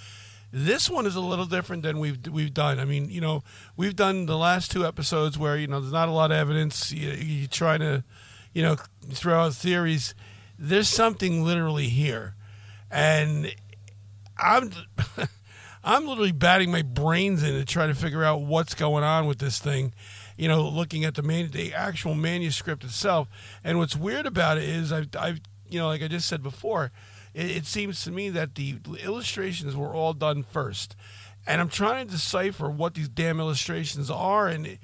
This one is a little different than we've we've done. I mean, you know, we've done the last two episodes where you know there's not a lot of evidence. You, you're trying to, you know, throw out theories. There's something literally here, and I'm. I'm literally batting my brains in to try to figure out what's going on with this thing. You know, looking at the main, the actual manuscript itself. And what's weird about it is, I've, I've you know, like I just said before, it, it seems to me that the illustrations were all done first, and I'm trying to decipher what these damn illustrations are. And it,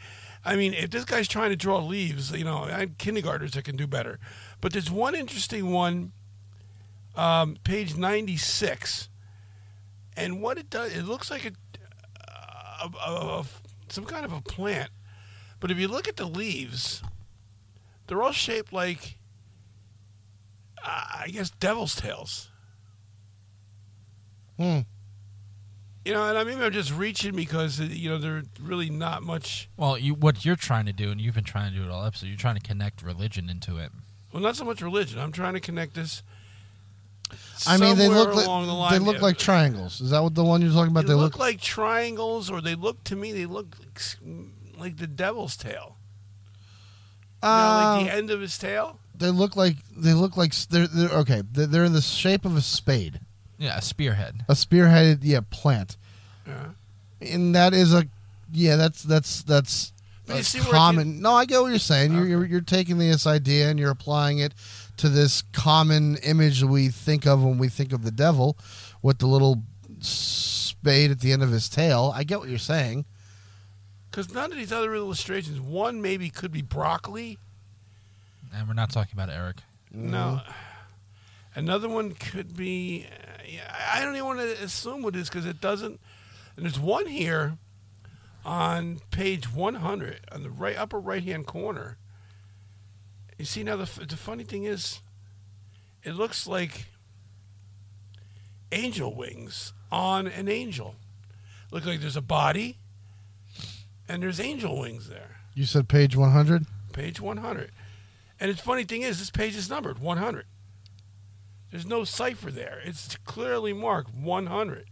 I mean, if this guy's trying to draw leaves, you know, I have kindergartners that can do better. But there's one interesting one, um, page 96 and what it does, it looks like a, a, a, a, some kind of a plant. But if you look at the leaves, they're all shaped like, uh, I guess, devil's tails. Hmm. You know, and I mean, I'm just reaching because you know they're really not much. well, you what you're trying to do, and you've been trying to do it all episode. You're trying to connect religion into it. Well, not so much religion. I'm trying to connect this. I mean, they look along the like line. they look like triangles. Is that what the one you're talking about? They, They look, look. like triangles, or they look to me. They look like, s- like the devil's tail. You know, like Uh, the end of his tail. they look like they look like they're, they're okay. They're, they're in the shape of a spade, Yeah, a spearhead. a spearheaded yeah plant, Yeah. and that is a yeah that's that's that's But you a see where common. No, I get what you're saying. You're, you're you're taking this idea and you're applying it to this common image we think of when we think of the devil, with the little spade at the end of his tail. I get what you're saying. Because none of these other illustrations, one maybe could be broccoli. And we're not talking about Eric. No. Another one could be. Uh, yeah, I don't even want to assume what it is because it doesn't. And there's one here on page 100 on the right upper right hand corner. You see now the the funny thing is, it looks like angel wings on an angel. Look like there's a body, and there's angel wings there. You said page 100. Page 100. And the funny thing is, this page is numbered 100. There's no cipher there. It's clearly marked 100.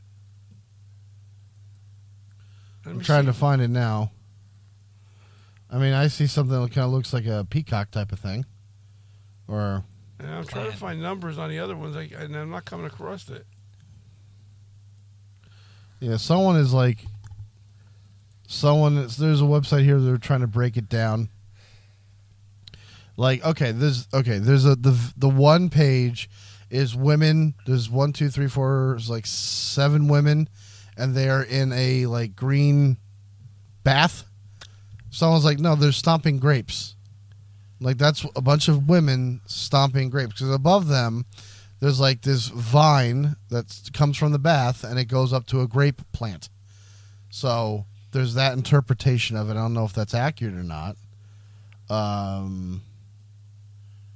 I'm trying see. to find it now. I mean, I see something that kind of looks like a peacock type of thing, or And I'm trying to find numbers on the other ones, and I'm not coming across it. Yeah, someone is like, someone. There's a website here. They're trying to break it down. Like, okay, there's okay. There's a the the one page is women. There's one, two, three, four. There's like seven women, and they're in a like green bath. Someone's like, no, they're stomping grapes. Like that's a bunch of women stomping grapes because above them there's like this vine that comes from the bath and it goes up to a grape plant. So there's that interpretation of it. I don't know if that's accurate or not. Um,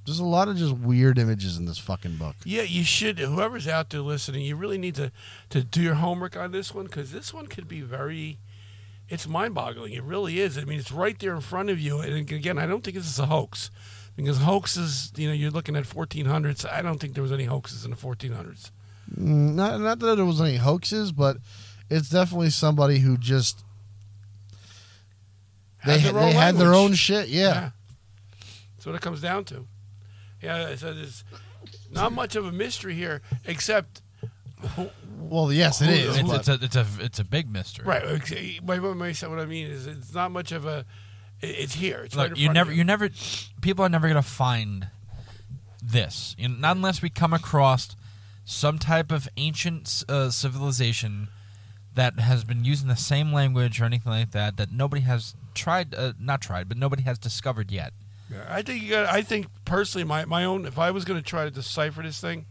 there's a lot of just weird images in this fucking book. Yeah, you should. Whoever's out there listening, you really need to, to do your homework on this one because this one could be very. It's mind boggling. It really is. I mean, it's right there in front of you. And again, I don't think this is a hoax Because hoaxes, you know, you're looking at 1400s. I don't think there was any hoaxes in the 1400s. Mm, Not not that there was any hoaxes, but it's definitely somebody who just they Had their they own had their own shit. Yeah. That's what it comes down to. Yeah, so there's not much of a mystery here, except Well, yes, it is. It's, it's a it's a it's a big mystery. right. what I what I mean is, it's not much of a. It's here. It's right Look, in you front never of you never people are never gonna find this. You know, not unless we come across some type of ancient uh, civilization that has been using the same language or anything like that that nobody has tried uh, not tried but nobody has discovered yet. Yeah, I think you got. I think personally, my my own. If I was going to try to decipher this thing,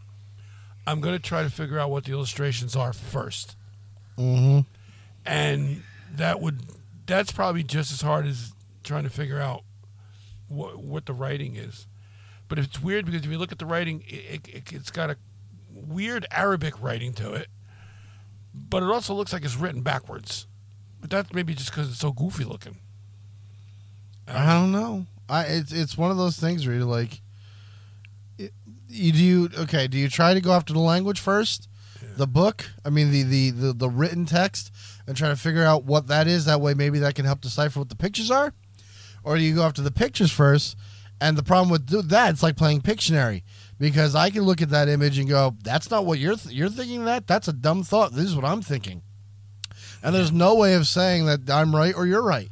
I'm going to try to figure out what the illustrations are 1st Mhm. and that would that's probably just as hard as trying to figure out what what the writing is. But it's weird because if you look at the writing, it, it, it's got a weird Arabic writing to it, but it also looks like it's written backwards. But that's maybe just because it's so goofy looking. I don't know. I it's it's one of those things where you're like, it, you do you okay? Do you try to go after the language first, the book? I mean the, the the the written text, and try to figure out what that is. That way, maybe that can help decipher what the pictures are, or do you go after the pictures first? And the problem with do- that, it's like playing Pictionary because I can look at that image and go, "That's not what you're th- you're thinking. That that's a dumb thought. This is what I'm thinking." And there's no way of saying that I'm right or you're right.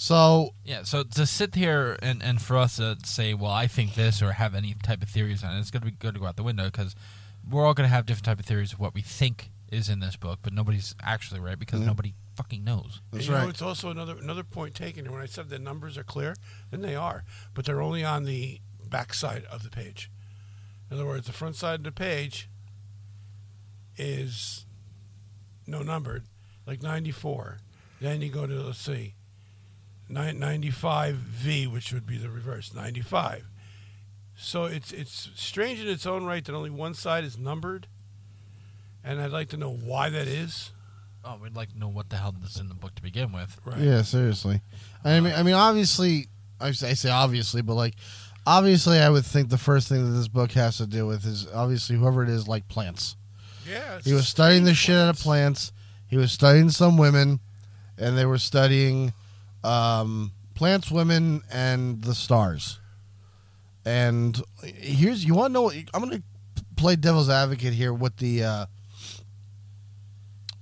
So Yeah, so to sit here and, and for us to say, well, I think this or have any type of theories on it, it's going to be good to go out the window because we're all going to have different type of theories of what we think is in this book, but nobody's actually right because nobody fucking knows. That's you know, right. it's also another another point taken here. When I said the numbers are clear, then they are, but they're only on the back side of the page. In other words, the front side of the page is no numbered, like 94. Then you go to let's see, 95V, which would be the reverse, 95. So it's it's strange in its own right that only one side is numbered, and I'd like to know why that is. Oh, we'd like to know what the hell is in the book to begin with. Right. Yeah, seriously. I mean, I mean, obviously, I say obviously, but like, obviously, I would think the first thing that this book has to do with is obviously whoever it is, like plants. Yeah. He was studying the strange shit out of plants. He was studying some women, and they were studying um, plants, women, and the stars. And here's you want to know? I'm going to play devil's advocate here with the uh,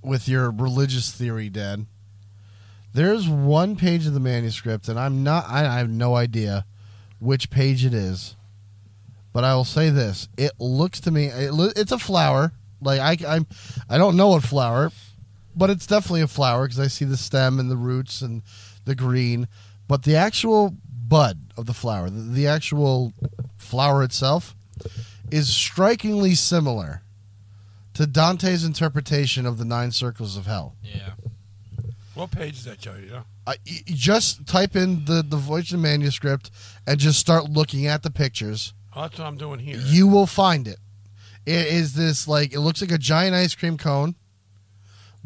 with your religious theory, Dad. There's one page of the manuscript, and I'm not. I, I have no idea which page it is, but I will say this: it looks to me, it, it's a flower. Like I, I'm, I don't know what flower, but it's definitely a flower because I see the stem and the roots and the green. But the actual bud of the flower, the, the actual flower itself, is strikingly similar to Dante's interpretation of the nine circles of hell. Yeah. What page is that, Joe? You know? Uh, I, y- just type in the the Voynich manuscript and just start looking at the pictures. Oh, that's what I'm doing here. You will find it. It is this like it looks like a giant ice cream cone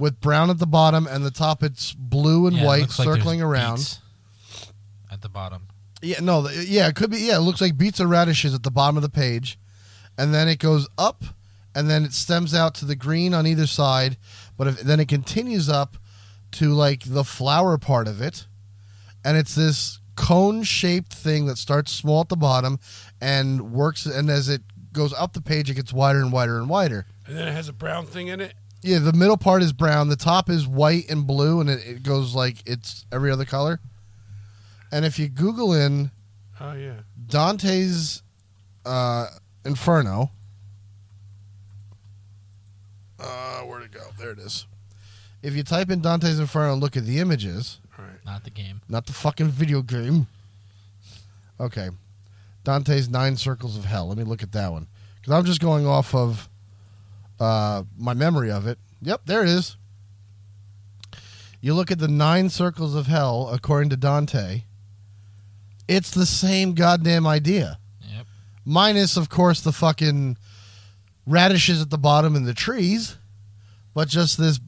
with brown at the bottom and the top it's blue and Yeah, it white looks like there's circling around. beets At the bottom. Yeah, no, th- yeah, it could be. Yeah, it looks like beets or radishes at the bottom of the page, and then it goes up, and then it stems out to the green on either side. But if, then it continues up to like the flower part of it, and it's this cone-shaped thing that starts small at the bottom and works. And as it goes up the page, it gets wider and wider and wider. And then it has a brown thing in it. Yeah, the middle part is brown. The top is white and blue, and it, it goes like it's every other color. And if you Google in Oh yeah. Dante's uh, Inferno. Uh, where'd it go? There it is. If you type in Dante's Inferno and look at the images, All right. Not the game. not the fucking video game. Okay. Dante's Nine Circles of Hell. Let me look at that one. Because I'm just going off of uh, my memory of it. Yep, there it is. You look at the Nine Circles of Hell, according to Dante, it's the same goddamn idea. Yep. Minus, of course, the fucking radishes at the bottom and the trees, but just this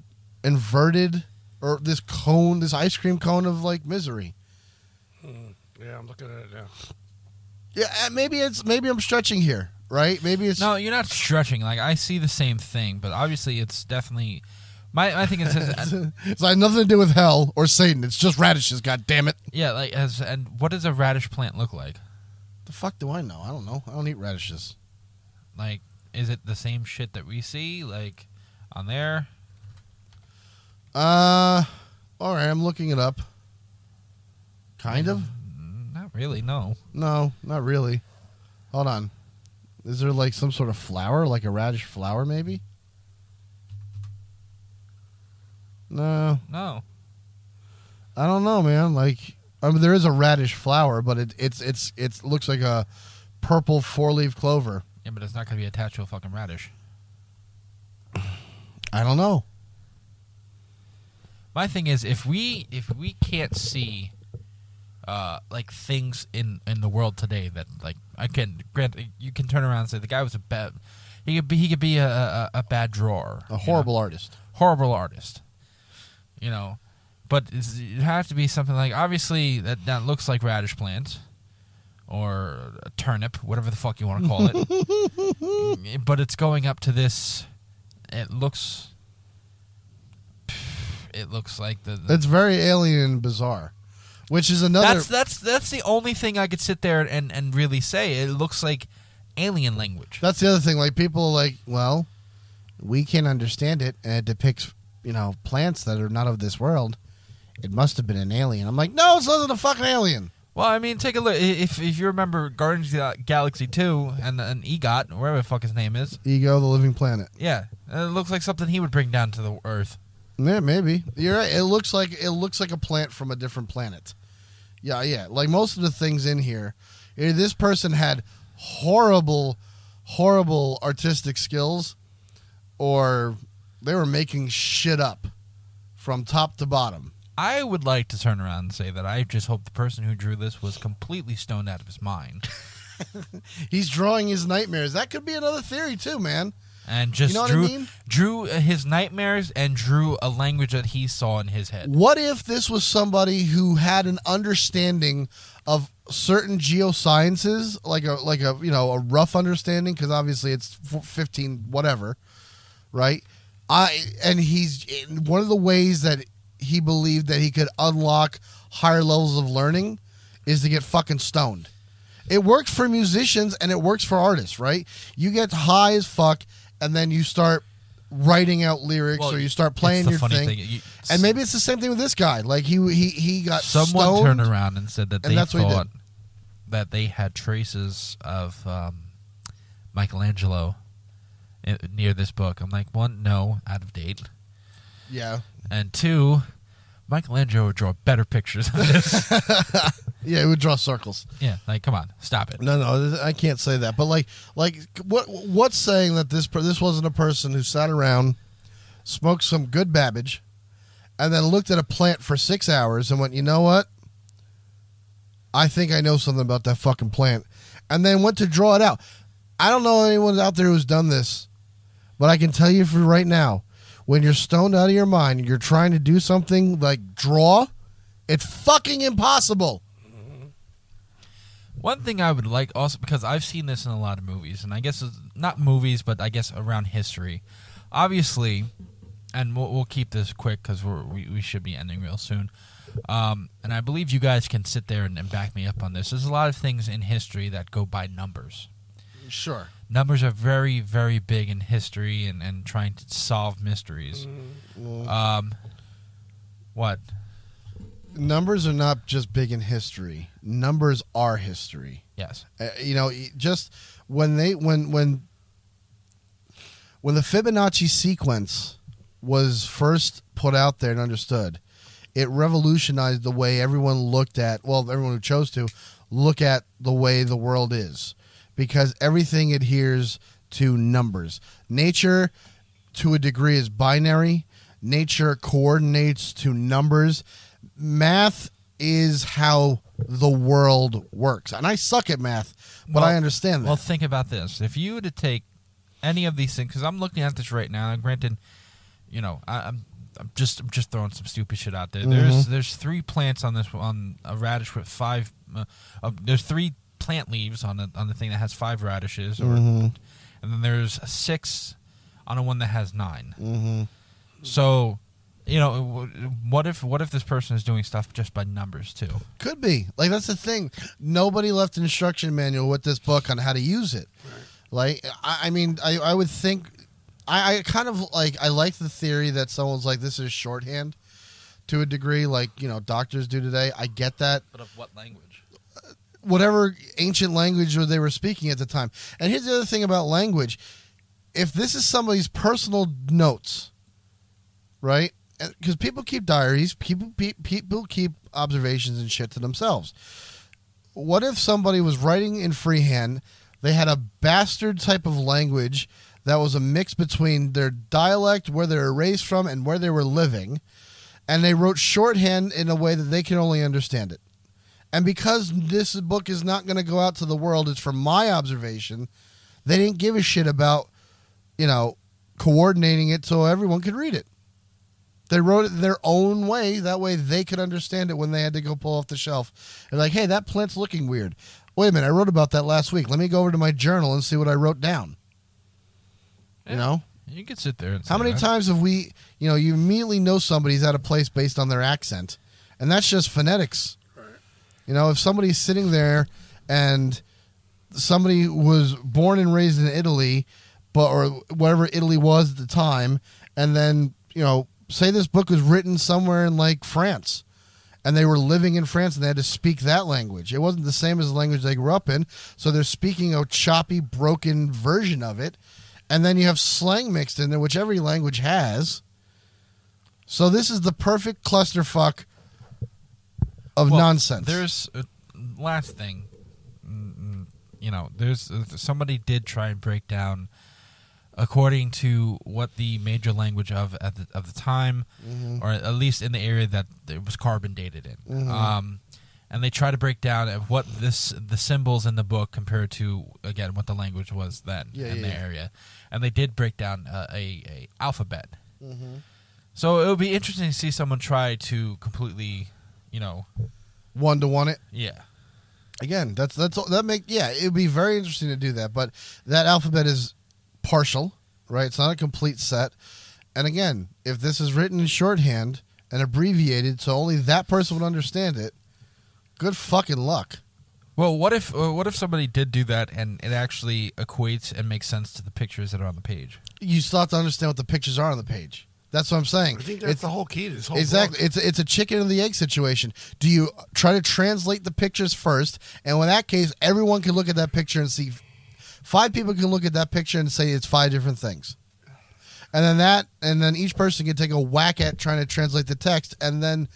inverted or this cone, this ice cream cone of like misery. Yeah, I'm looking at it now. Yeah, uh, maybe it's maybe I'm stretching here, right? Maybe it's No, you're not stretching. Like I see the same thing, but obviously it's definitely. My I think it's it's like nothing to do with hell or Satan. It's just radishes. God damn it! yeah. Like as and what does a radish plant look like? The fuck do I know? I don't know. I don't eat radishes. Like is it the same shit that we see like on there? Uh, all right. I'm looking it up. Kind of. Not really. No. No, not really. Hold on. Is there like some sort of flower, like a radish flower, maybe? No, No. I don't know, man. Like, I mean, there is a radish flower, but it, it's it's it looks like a purple four leaf clover. Yeah, but it's not gonna be attached to a fucking radish. I don't know. My thing is, if we if we can't see, uh, like things in in the world today that like I can grant you can turn around and say the guy was a bad, he could be he could be a a, a bad drawer, A horrible know? artist. horrible artist, you know, but it have to be something like obviously that that looks like radish plant. Or a turnip, whatever the fuck you want to call it, but it's going up to this. It looks. It looks like the, the It's very alien and bizarre, which is another. That's that's that's the only thing I could sit there and and really say. It looks like alien language. That's the other thing. Like people are like, well, we can't understand it, and it depicts you know plants that are not of this world. It must have been an alien. I'm like, no, it wasn't a fucking alien. Well, I mean, take a look. If if you remember Guardians of the Galaxy two and and Egot, whatever the fuck his name is, Ego, the living planet. yeah, it looks like something he would bring down to the Earth. Yeah, maybe you're right. It looks like it looks like a plant from a different planet. Yeah, yeah. Like most of the things in here, eh, this person had horrible, horrible artistic skills, or they were making shit up from top to bottom. I would like to turn around and say that I just hope the person who drew this was completely stoned out of his mind He's drawing his nightmares. That could be another theory too, man. And just You know what I drew mean? drew uh, his nightmares and drew a language that he saw in his head. What if this was somebody who had an understanding of certain geosciences, like a like a you know a rough understanding, because obviously it's f- fifteen whatever, right? I and he's one of the ways that he believed that he could unlock higher levels of learning is to get fucking stoned. It works for musicians and it works for artists, right? You get high as fuck and then you start writing out lyrics Well, or you start playing your thing. thing, you- and maybe it's the same thing with this guy. Like he he he got Someone stoned. turned around and said that they thought that they had traces of um, Michelangelo near this book. I'm like, one, no, out of date, Yeah, and two, Michelangelo would draw better pictures of this. yeah, it would draw circles. yeah, like, come on, stop it. No, no, I can't say that. But like, like what what's saying that this per- this wasn't a person who sat around, smoked some good Babbage, and then looked at a plant for six hours and went, you know what? I think I know something about that fucking plant, and then went to draw it out. I don't know anyone out there who's done this, but I can tell you for right now, when you're stoned out of your mind, you're trying to do something like draw, it's fucking impossible. One thing I would like also because I've seen this in a lot of movies, and I guess it's not movies, but I guess around history. Obviously, and we'll, we'll keep this quick because we we should be ending real soon. Um, and I believe you guys can sit there and, and back me up on this. There's a lot of things in history that go by numbers. Sure. Numbers are very, very big in history and, and trying to solve mysteries. Um, what? numbers are not just big in history. Numbers are history. Yes. Uh, you know, just when they when when when the Fibonacci sequence was first put out there and understood, it revolutionized the way everyone looked at, well, everyone who chose to look at the way the world is because everything adheres to numbers. Nature to a degree is binary. Nature coordinates to numbers. Math is how the world works. And I suck at math, but Well- I understand that. Well, think about this. If you were to take any of these things, because I'm looking at this right now, and granted, you know, I, I'm I'm just I'm just throwing some stupid shit out there. There's there's three plants on this on a radish with five. Uh, uh, there's three plant leaves on the on the thing that has five radishes, or Mm-hmm. and then there's six on a one that has 9 Mm-hmm. So, you know, what if what if this person is doing stuff just by numbers too? Could be. Like that's the thing. Nobody left an instruction manual with this book on how to use it. Like I, I mean, I, I would think I, I kind of like I like the theory that someone's like this is shorthand to a degree, like you know doctors do today. I get that. But of what language? Whatever ancient language they were speaking at the time. And here's the other thing about language: if this is somebody's personal notes, right? Because people keep diaries, people pe- people keep observations and shit to themselves. What if somebody was writing in freehand? They had a bastard type of language that was a mix between their dialect, where they were raised from, and where they were living, and they wrote shorthand in a way that they can only understand it. And because this book is not going to go out to the world, it's from my observation. They didn't give a shit about, you know, coordinating it so everyone could read it. They wrote it their own way. That way they could understand it when they had to go pull off the shelf. They're like, hey, that plant's looking weird. Wait a minute, I wrote about that last week. Let me go over to my journal and see what I wrote down. You know? You could sit there and How many that. times have we, you know, you immediately know somebody's out of place based on their accent, and that's just phonetics. You know, if somebody's sitting there and somebody was born and raised in Italy, but or whatever Italy was at the time, and then you know, say this book was written somewhere in like France, and they were living in France and they had to speak that language. It wasn't the same as the language they grew up in, so they're speaking a choppy, broken version of it, and then you have slang mixed in there, which every language has. So this is the perfect clusterfuck of Well, nonsense. There's uh, last thing, Mm, mm, you know, there's uh, somebody did try and break down according to what the major language of at the, of the time, Mm-hmm. or at least in the area that it was carbon dated in. Um, and they try to break down what this the symbols in the book compared to again what the language was then Yeah, in yeah, the yeah. area, and they did break down uh, a, a alphabet. Mm-hmm. So it would be interesting to see someone try to completely, you know, one to one it. yeah. Again, that's that's that make yeah, it'd be very interesting to do that, but that alphabet is partial, right? It's not a complete set. And again, if this is written in shorthand and abbreviated so only that person would understand it, good fucking luck. Well, what if uh, what if somebody did do that and it actually equates and makes sense to the pictures that are on the page? You still have to understand what the pictures are on the page. That's what I'm saying. I think that's It's- the whole key to this whole thing. Exactly. book. It's it's a chicken and the egg situation. Do you try to translate the pictures first, and in that case, everyone can look at that picture and see. Five people can look at that picture and say it's five different things, and then that, and then each person can take a whack at trying to translate the text, and then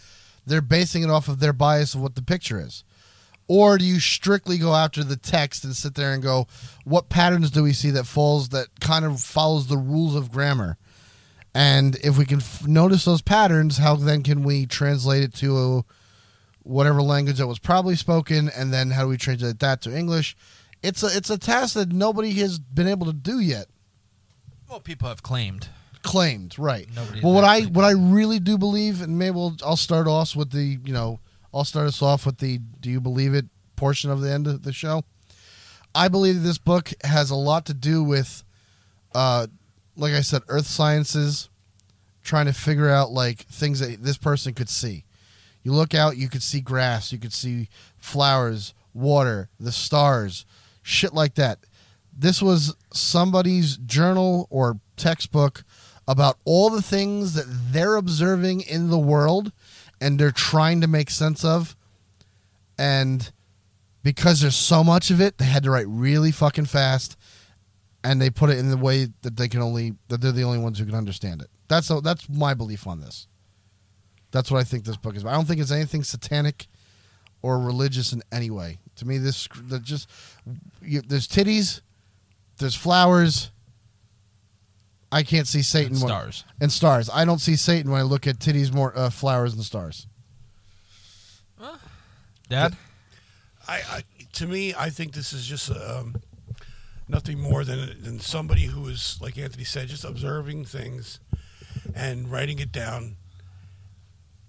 they're basing it off of their bias of what the picture is. Or do you strictly go after the text and sit there and go, what patterns do we see that falls that kind of follows the rules of grammar? And if we can f- notice those patterns, how then can we translate it to a, whatever language that was probably spoken, and then how do we translate that to English? It's a it's a task that nobody has been able to do yet. Well, people have claimed. Claimed, right? Nobody's well, what I actually what I really do believe, and maybe we'll, I'll start off with the you know I'll start us off with the "Do you believe it?" portion of the end of the show. I believe this book has a lot to do with, uh, like I said, earth sciences, trying to figure out like things that this person could see. You look out, you could see grass, you could see flowers, water, the stars, shit like that. This was somebody's journal or textbook about all the things that they're observing in the world and they're trying to make sense of. And because there's so much of it, they had to write really fucking fast and they put it in the way that they can only that they're the only ones who can understand it. That's that's my belief on this. That's what I think this book is. about. I don't think it's anything satanic or religious in any way. To me, this that just you, there's titties, there's flowers. I can't see Satan And when- stars. and stars. I don't see Satan when I look at titties, more uh, flowers, and stars. Dad, I, I to me, I think this is just um, nothing more than than somebody who is, like Anthony said, just observing things and writing it down.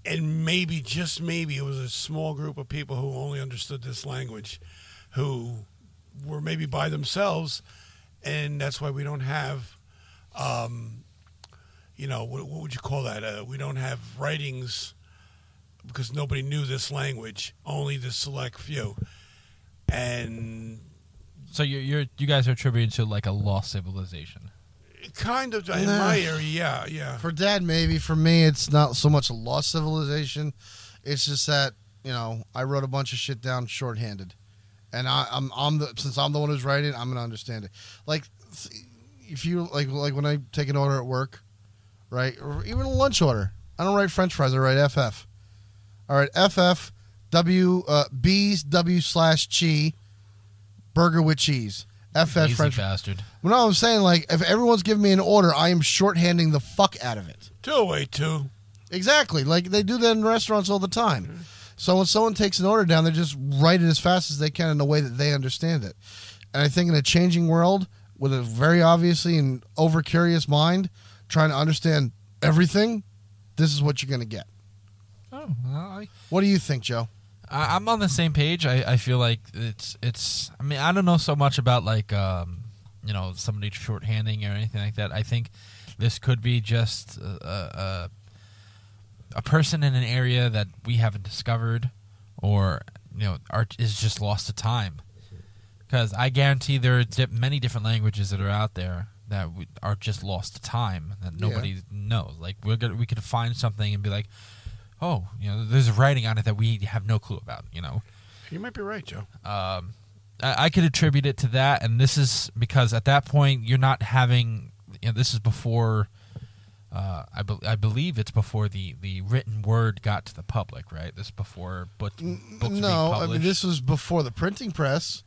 And maybe, just maybe, it was a small group of people who only understood this language. who were maybe by themselves, and that's why we don't have, um, you know, what, what would you call that? Uh, we don't have writings because nobody knew this language, only the select few, and So you're, you're you guys are attributed to like a lost civilization. kind of in Nah. my area, yeah, yeah. For dad, maybe. For me, it's not so much a lost civilization. It's just that you know I wrote a bunch of shit down shorthanded, and I, I'm I'm the since I'm the one who's writing, I'm gonna understand it. Like if you like like when I take an order at work, right, or even a lunch order, I don't write French fries. I write FF. All right, FF W uh, B's W slash chi burger with cheese. FF Lazy French. bastard. Well, no, I'm saying like if everyone's giving me an order, I am shorthanding the fuck out of it. Two away two. Exactly. Like they do that in restaurants all the time. Mm-hmm. So when someone takes an order down, they just write it as fast as they can in a way that they understand it. And I think in a changing world with a very obviously and over curious mind trying to understand everything, this is what you're going to get. Oh, well, I, What do you think, Joe? I, I'm on the same page. I, I feel like it's it's. I mean, I don't know so much about like um, you know somebody shorthanding or anything like that. I think this could be just a, a, a person in an area that we haven't discovered, or you know, are, is just lost to time. Because I guarantee there are many different languages that are out there that we, are just lost to time that nobody knows. Like we're gonna, we could find something and be like, oh, you know, there's writing on it that we have no clue about. You know, You might be right, Joe. um, I, I could attribute it to that, and this is because at that point you're not having. You know, this is before. Uh, I, be- I believe it's before the, the written word got to the public, right? This before book, books no, I mean this was before the printing press.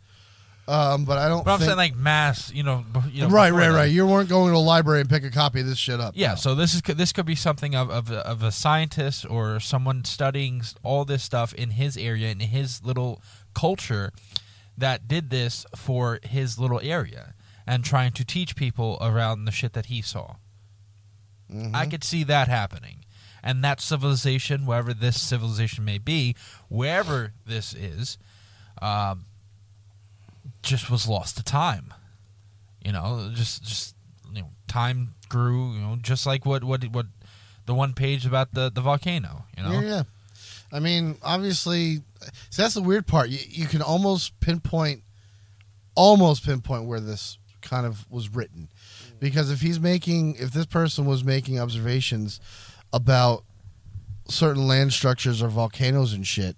Um, but I don't but I'm think saying like mass, you know, you know right, right, that. right. You weren't going to a library and pick a copy of this shit up. Yeah, No. so this is this could be something of, of of a scientist or someone studying all this stuff in his area in his little culture that did this for his little area and trying to teach people around the shit that he saw. I could see that happening. And that civilization, wherever this civilization may be, wherever this is, um, just was lost to time. You know, just just you know, time grew. You know, just like what what what the one page about the the volcano. You know, Yeah, yeah. I mean, obviously, so that's the weird part. You, you can almost pinpoint, almost pinpoint where this kind of was written, because if he's making, if this person was making observations about certain land structures or volcanoes and shit,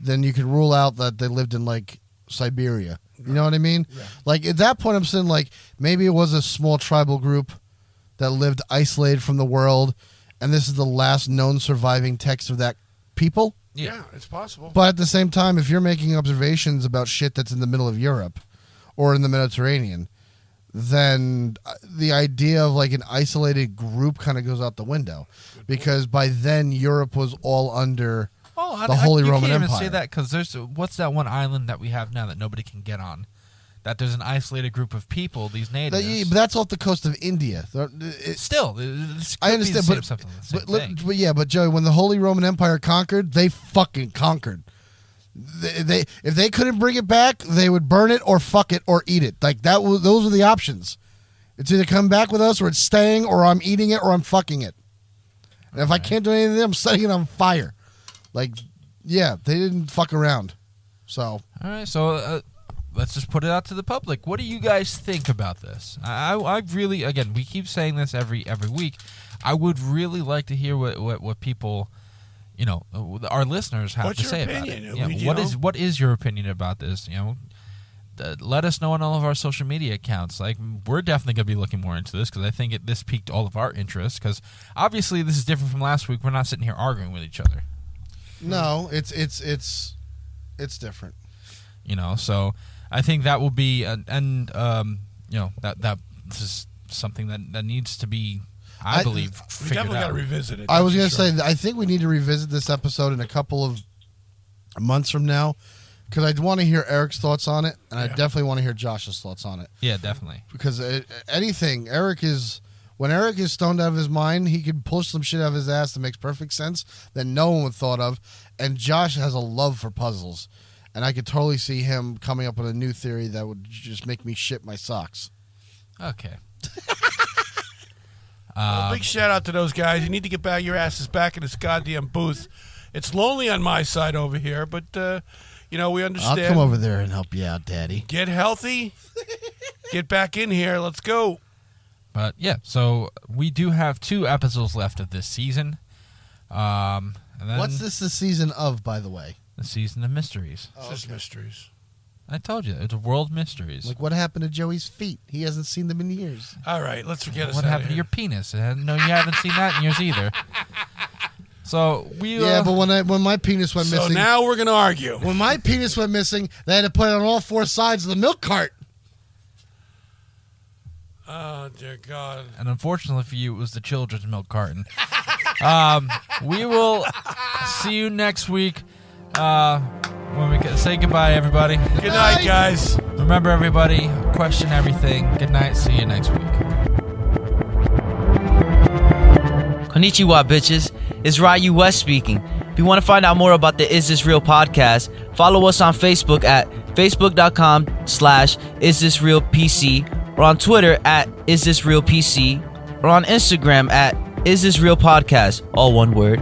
then you can rule out that they lived in like Siberia. You know what I mean? Like at that point, I'm saying like maybe it was a small tribal group that lived isolated from the world, and this is the last known surviving text of that people. Yeah. Yeah, it's possible. But at the same time, if you're making observations about shit that's in the middle of Europe or in the Mediterranean, then uh, the idea of like an isolated group kind of goes out the window because by then Europe was all under Oh, I, the I- Holy you Roman can't even Empire. say that because there's what's that one island that we have now that nobody can get on? That there's an isolated group of people, these that, natives. yeah, but that's off the coast of India. It- Still, this I could be the understand, same, but, something, the same but, look- thing. but yeah, but Joey, when the Holy Roman Empire conquered, they fucking conquered. They, they if they couldn't bring it back, they would burn it or fuck it or eat it. Like that was those were the options. It's either come back with us or it's staying or I'm eating it or I'm fucking it. And if I can't do anything, I'm setting it on fire. Like, yeah, they didn't fuck around. So All right, so uh, let's just put it out to the public. What do you guys think about this? I, I, I really, again, we keep saying this every every week. I would really like to hear what what, what people, you know, uh, our listeners have What's to say opinion? about it. Yeah, We- you what know? is what is your opinion about this? You know. Let us know on all of our social media accounts. Like we're definitely going to be looking more into this because I think it, this piqued all of our interest. Because obviously this is different from last week. We're not sitting here arguing with each other. No, it's it's it's it's different. you know so i think that will be uh, and um you know that that this is something that that needs to be i, I- believe we figured definitely got out to revisit it. I was going to for say. I think we need to revisit this episode in a couple of months from now because I'd want to hear Eric's thoughts on it, and I definitely want to hear Josh's thoughts on it. yeah definitely Because uh anything, Eric is when Eric is stoned out of his mind, he can push some shit out of his ass that makes perfect sense that no one would thought of. And Josh has a love for puzzles, and I could totally see him coming up with a new theory that would just make me shit my socks. Okay. Well, big shout out to those guys. You need to get back your asses back in this goddamn booth. It's lonely on my side over here, but uh, you know we I'll understand. come over there and help you out, Daddy. Get healthy. get back in here. Let's go. But yeah, so we do have two episodes left of this season. Um, and then What's this the season of, by the way? The season of mysteries. Oh, It's just mysteries. I told you it's world mysteries. Like what happened to Joey's feet? He hasn't seen them in years. All right, let's forget what us happened to your penis? No, you haven't seen that in years either. So we. Yeah, uh, but when I when my penis went missing So missing, now we're gonna argue. when my penis went missing, they had to put it on all four sides of the milk cart. Oh dear God. and unfortunately for you, it was the children's milk carton. um, we will see you next week. Uh, when we get, say goodbye, everybody. Good night, guys. Remember, everybody, question everything. Good night. See you next week. Konnichiwa, bitches. It's Ryu West speaking. If you want to find out more about the Is This Real podcast, follow us on Facebook at facebook.com slash Is This Real PC or on Twitter at Is This Real PC or on Instagram at Is This Real Podcast, all one word.